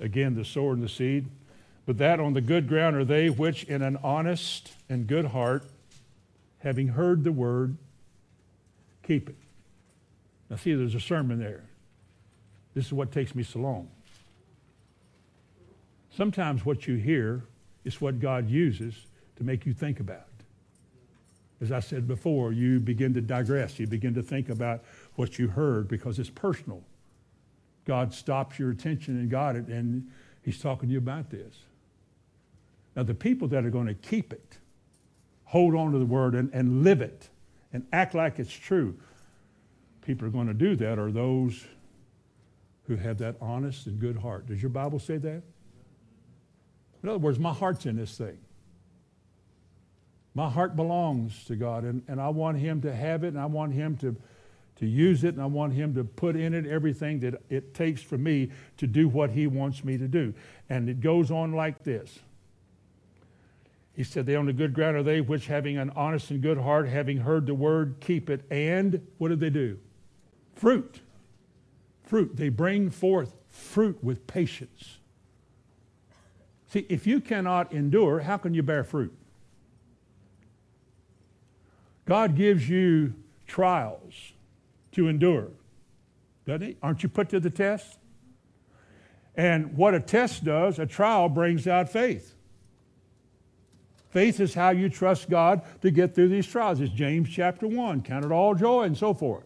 Again, the sower and the seed. But that on the good ground are they which in an honest and good heart, having heard the word, keep it. Now, see, there's a sermon there. This is what takes me so long. Sometimes what you hear is what God uses to make you think about. As I said before, you begin to digress. You begin to think about what you heard because it's personal. God stops your attention and got it, and He's talking to you about this. Now, the people that are going to keep it, hold on to the word and, and live it and act like it's true, people are going to do that are those who have that honest and good heart. Does your Bible say that? In other words, my heart's in this thing. My heart belongs to God, and, and I want Him to have it, and I want Him to, to use it, and I want Him to put in it everything that it takes for me to do what He wants me to do. And it goes on like this he said, They on the good ground are they which, having an honest and good heart, having heard the word, keep it. And what do they do? Fruit. Fruit. They bring forth fruit with patience. See, if you cannot endure, how can you bear fruit? God gives you trials to endure, doesn't He? Aren't you put to the test? And what a test does, a trial brings out faith. Faith is how you trust God to get through these trials. It's James chapter 1. Count it all joy and so forth.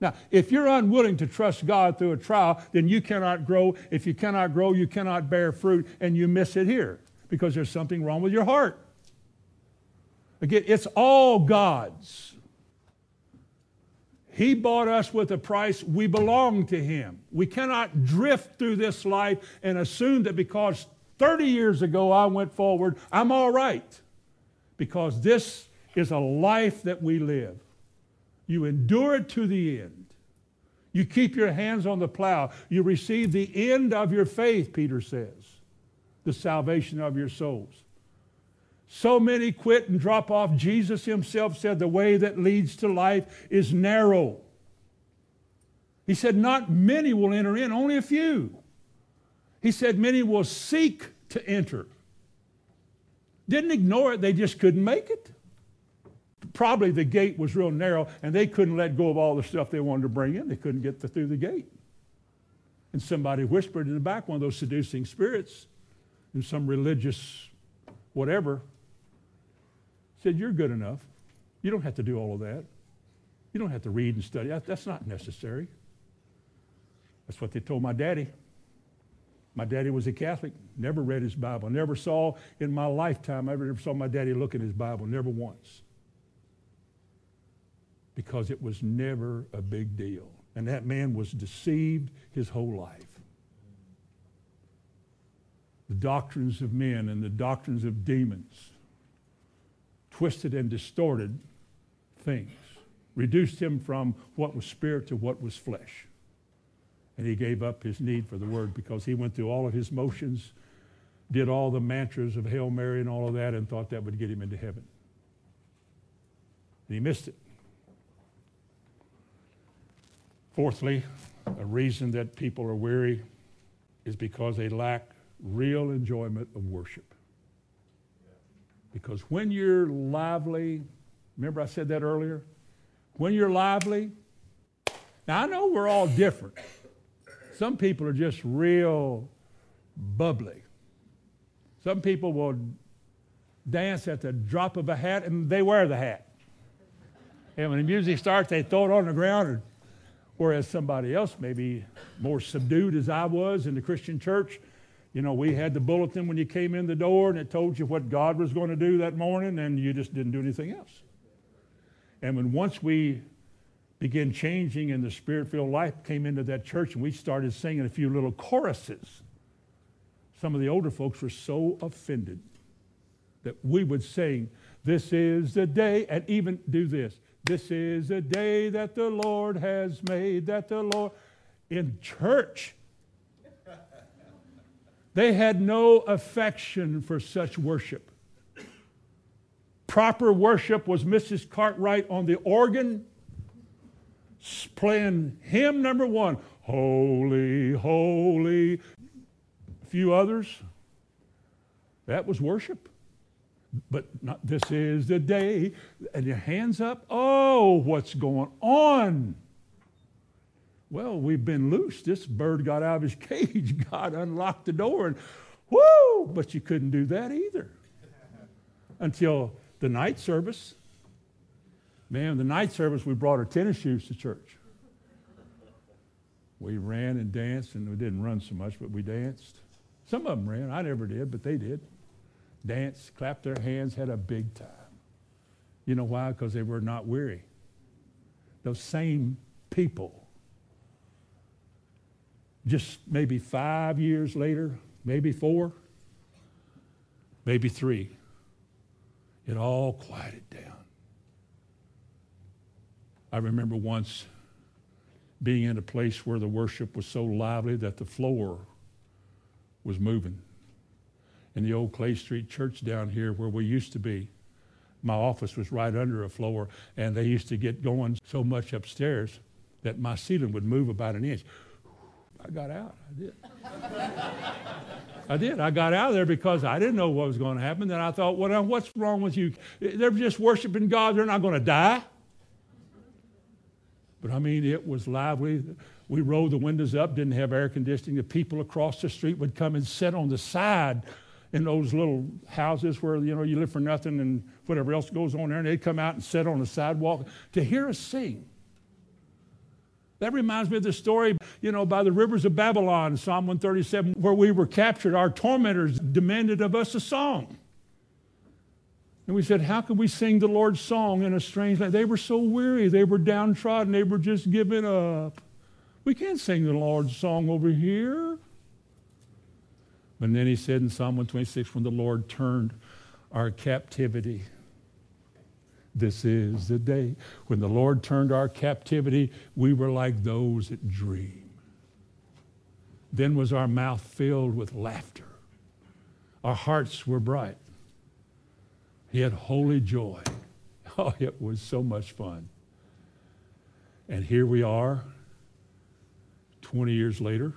Now, if you're unwilling to trust God through a trial, then you cannot grow. If you cannot grow, you cannot bear fruit, and you miss it here because there's something wrong with your heart. Again, it's all God's. He bought us with a price. We belong to Him. We cannot drift through this life and assume that because 30 years ago I went forward, I'm all right. Because this is a life that we live. You endure it to the end. You keep your hands on the plow. You receive the end of your faith, Peter says, the salvation of your souls. So many quit and drop off. Jesus himself said the way that leads to life is narrow. He said, Not many will enter in, only a few. He said, Many will seek to enter. Didn't ignore it, they just couldn't make it. probably the gate was real narrow and they couldn't let go of all the stuff they wanted to bring in. They couldn't get the, through the gate. And somebody whispered in the back, one of those seducing spirits, in some religious whatever, said, You're good enough. You don't have to do all of that. You don't have to read and study. That's not necessary. That's what they told my daddy. My daddy was a Catholic, never read his Bible, never saw in my lifetime, I never saw my daddy look at his Bible, never once. Because it was never a big deal. And that man was deceived his whole life. The doctrines of men and the doctrines of demons twisted and distorted things, reduced him from what was spirit to what was flesh. And he gave up his need for the word because he went through all of his motions, did all the mantras of Hail Mary and all of that, and thought that would get him into heaven. And he missed it. Fourthly, a reason that people are weary is because they lack real enjoyment of worship. Because when you're lively, remember I said that earlier? When you're lively, now I know we're all different. Some people are just real bubbly. Some people will dance at the drop of a hat and they wear the hat. And when the music starts, they throw it on the ground. Whereas somebody else, maybe more subdued as I was in the Christian church, you know, we had the bulletin when you came in the door and it told you what God was going to do that morning, and you just didn't do anything else. And when once we began changing and the spirit filled life came into that church and we started singing a few little choruses. Some of the older folks were so offended that we would sing, This is the day, and even do this. This is the day that the Lord has made, that the Lord, in church. They had no affection for such worship. Proper worship was Mrs. Cartwright on the organ playing hymn number one Holy, Holy. A few others. That was worship. But not, this is the day. And your hands up. Oh, what's going on? Well, we've been loose. This bird got out of his [laughs] cage. God unlocked the door and whoo! But you couldn't do that either until the night service. Man, the night service, we brought our tennis shoes to church. We ran and danced, and we didn't run so much, but we danced. Some of them ran. I never did, but they did. Danced, clapped their hands, had a big time. You know why? Because they were not weary. Those same people, just maybe five years later, maybe four, maybe three, it all quieted down. I remember once being in a place where the worship was so lively that the floor was moving. In the old Clay Street church down here where we used to be, my office was right under a floor, and they used to get going so much upstairs that my ceiling would move about an inch. I got out. I did. I did. I got out of there because I didn't know what was going to happen. Then I thought, well, what's wrong with you? They're just worshiping God. They're not going to die. But I mean, it was lively. We rolled the windows up, didn't have air conditioning. The people across the street would come and sit on the side in those little houses where you know you live for nothing and whatever else goes on there, and they'd come out and sit on the sidewalk to hear us sing. That reminds me of the story, you know, by the rivers of Babylon, Psalm 137, where we were captured. Our tormentors demanded of us a song. And we said, How can we sing the Lord's song in a strange land? They were so weary. They were downtrodden. They were just giving up. We can't sing the Lord's song over here. But then he said in Psalm 126, when the Lord turned our captivity, this is the day. When the Lord turned our captivity, we were like those that dream. Then was our mouth filled with laughter. Our hearts were bright. He had holy joy. [laughs] Oh, it was so much fun. And here we are, 20 years later.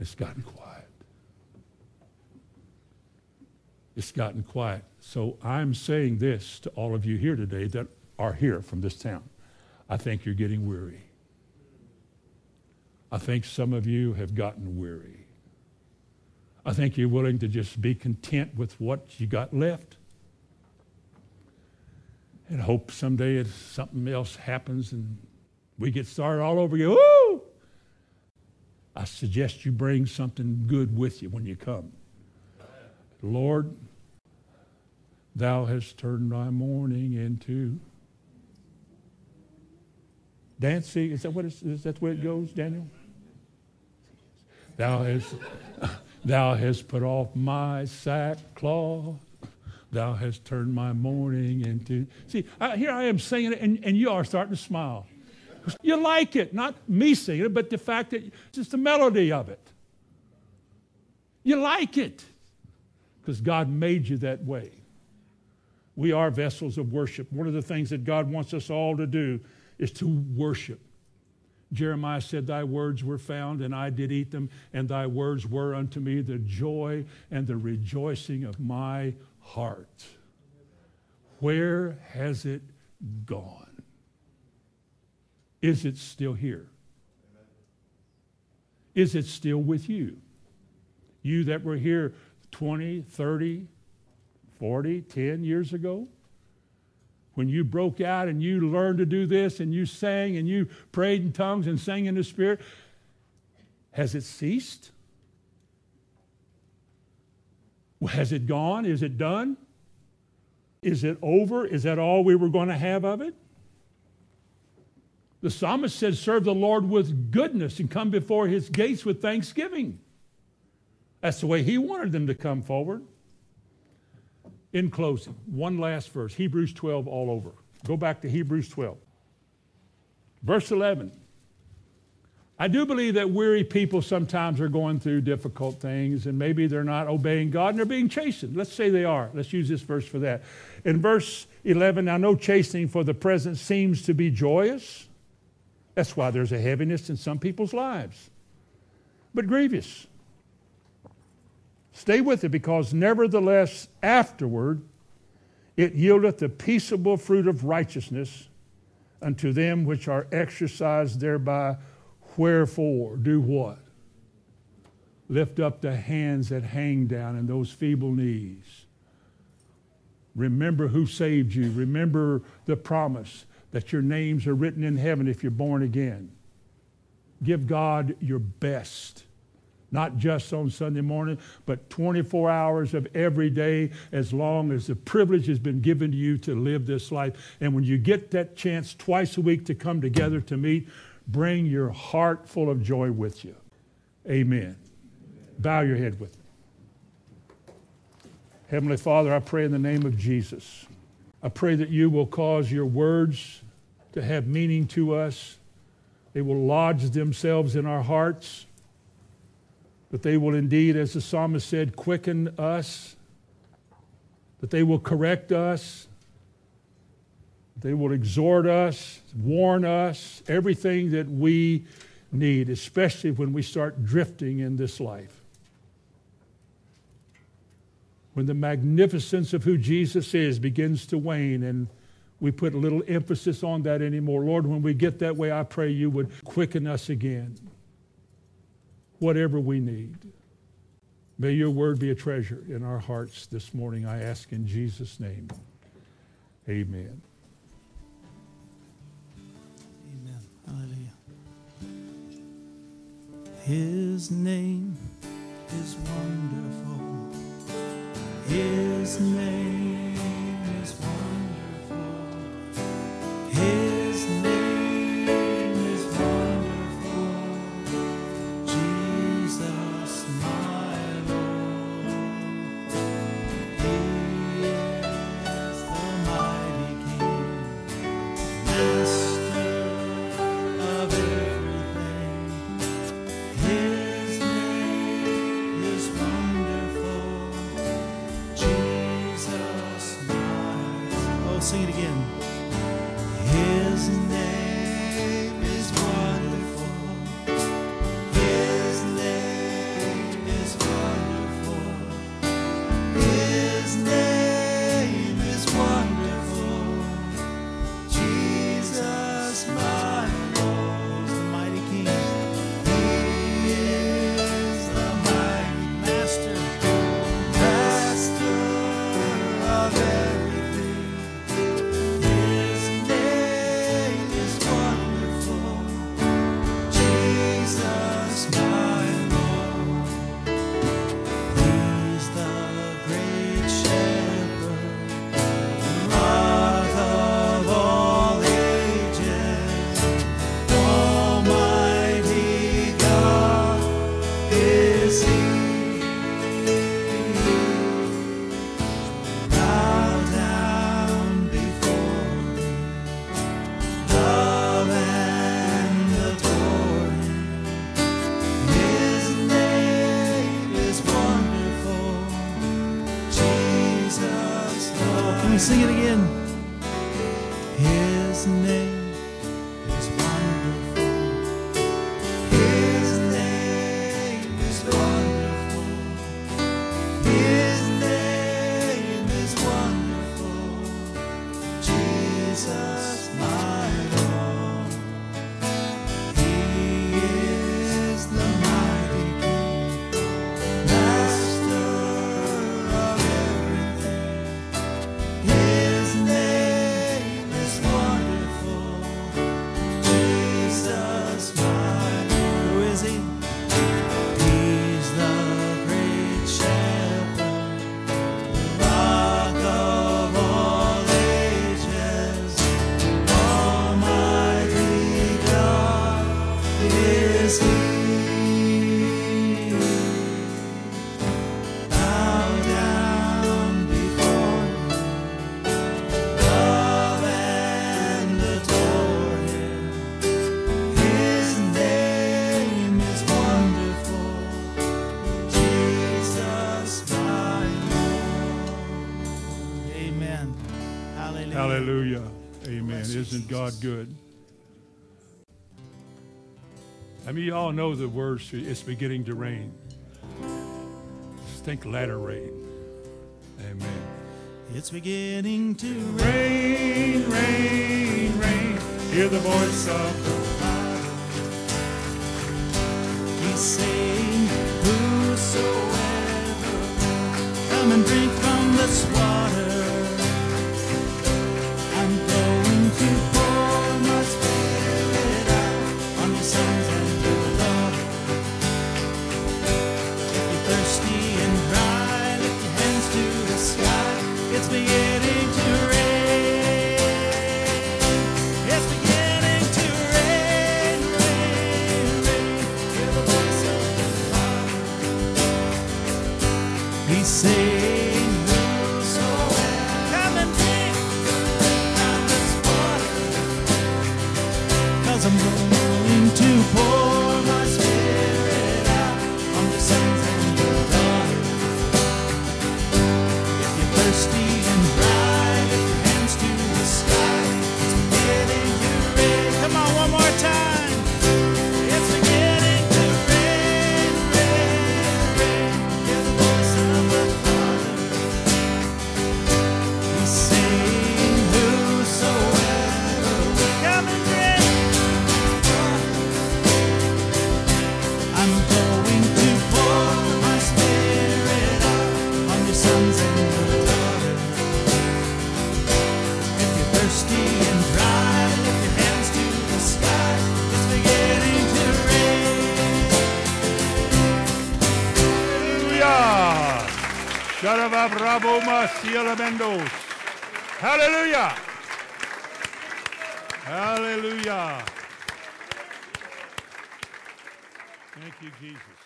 It's gotten quiet. It's gotten quiet. So I'm saying this to all of you here today that are here from this town. I think you're getting weary. I think some of you have gotten weary. I think you're willing to just be content with what you got left and hope someday if something else happens and we get started all over again. Woo! I suggest you bring something good with you when you come. Lord, thou hast turned my mourning into dancing. Is that what is that where it goes, Daniel? Thou hast Thou hast put off my sackcloth. Thou hast turned my mourning into. See, I, here I am singing it, and, and you are starting to smile. You like it, not me singing it, but the fact that it's just the melody of it. You like it because God made you that way. We are vessels of worship. One of the things that God wants us all to do is to worship. Jeremiah said, Thy words were found, and I did eat them, and thy words were unto me the joy and the rejoicing of my heart. Where has it gone? Is it still here? Is it still with you? You that were here 20, 30, 40, 10 years ago? when you broke out and you learned to do this and you sang and you prayed in tongues and sang in the Spirit, has it ceased? Has it gone? Is it done? Is it over? Is that all we were going to have of it? The psalmist says, Serve the Lord with goodness and come before his gates with thanksgiving. That's the way he wanted them to come forward. In closing, one last verse Hebrews 12 all over. Go back to Hebrews 12. Verse 11. I do believe that weary people sometimes are going through difficult things and maybe they're not obeying God and they're being chastened. Let's say they are. Let's use this verse for that. In verse 11, now no chastening for the present seems to be joyous. That's why there's a heaviness in some people's lives, but grievous. Stay with it because nevertheless, afterward, it yieldeth the peaceable fruit of righteousness unto them which are exercised thereby. Wherefore, do what? Lift up the hands that hang down and those feeble knees. Remember who saved you. Remember the promise that your names are written in heaven if you're born again. Give God your best not just on Sunday morning, but 24 hours of every day, as long as the privilege has been given to you to live this life. And when you get that chance twice a week to come together to meet, bring your heart full of joy with you. Amen. Bow your head with me. Heavenly Father, I pray in the name of Jesus. I pray that you will cause your words to have meaning to us. They will lodge themselves in our hearts that they will indeed, as the psalmist said, quicken us, that they will correct us, they will exhort us, warn us, everything that we need, especially when we start drifting in this life. When the magnificence of who Jesus is begins to wane and we put a little emphasis on that anymore. Lord, when we get that way, I pray you would quicken us again whatever we need. May your word be a treasure in our hearts this morning, I ask in Jesus' name. Amen. Amen. Hallelujah. His name is wonderful. His name is wonderful. His name His and isn't God good? I mean, you all know the words, it's beginning to rain. Think latter rain. Amen. It's beginning to rain, rain, rain. Hear the voice of the Father. He's saying, Whosoever, come and drink." Bravo, Marcela Mendoz. Hallelujah. Hallelujah. Thank you, Jesus.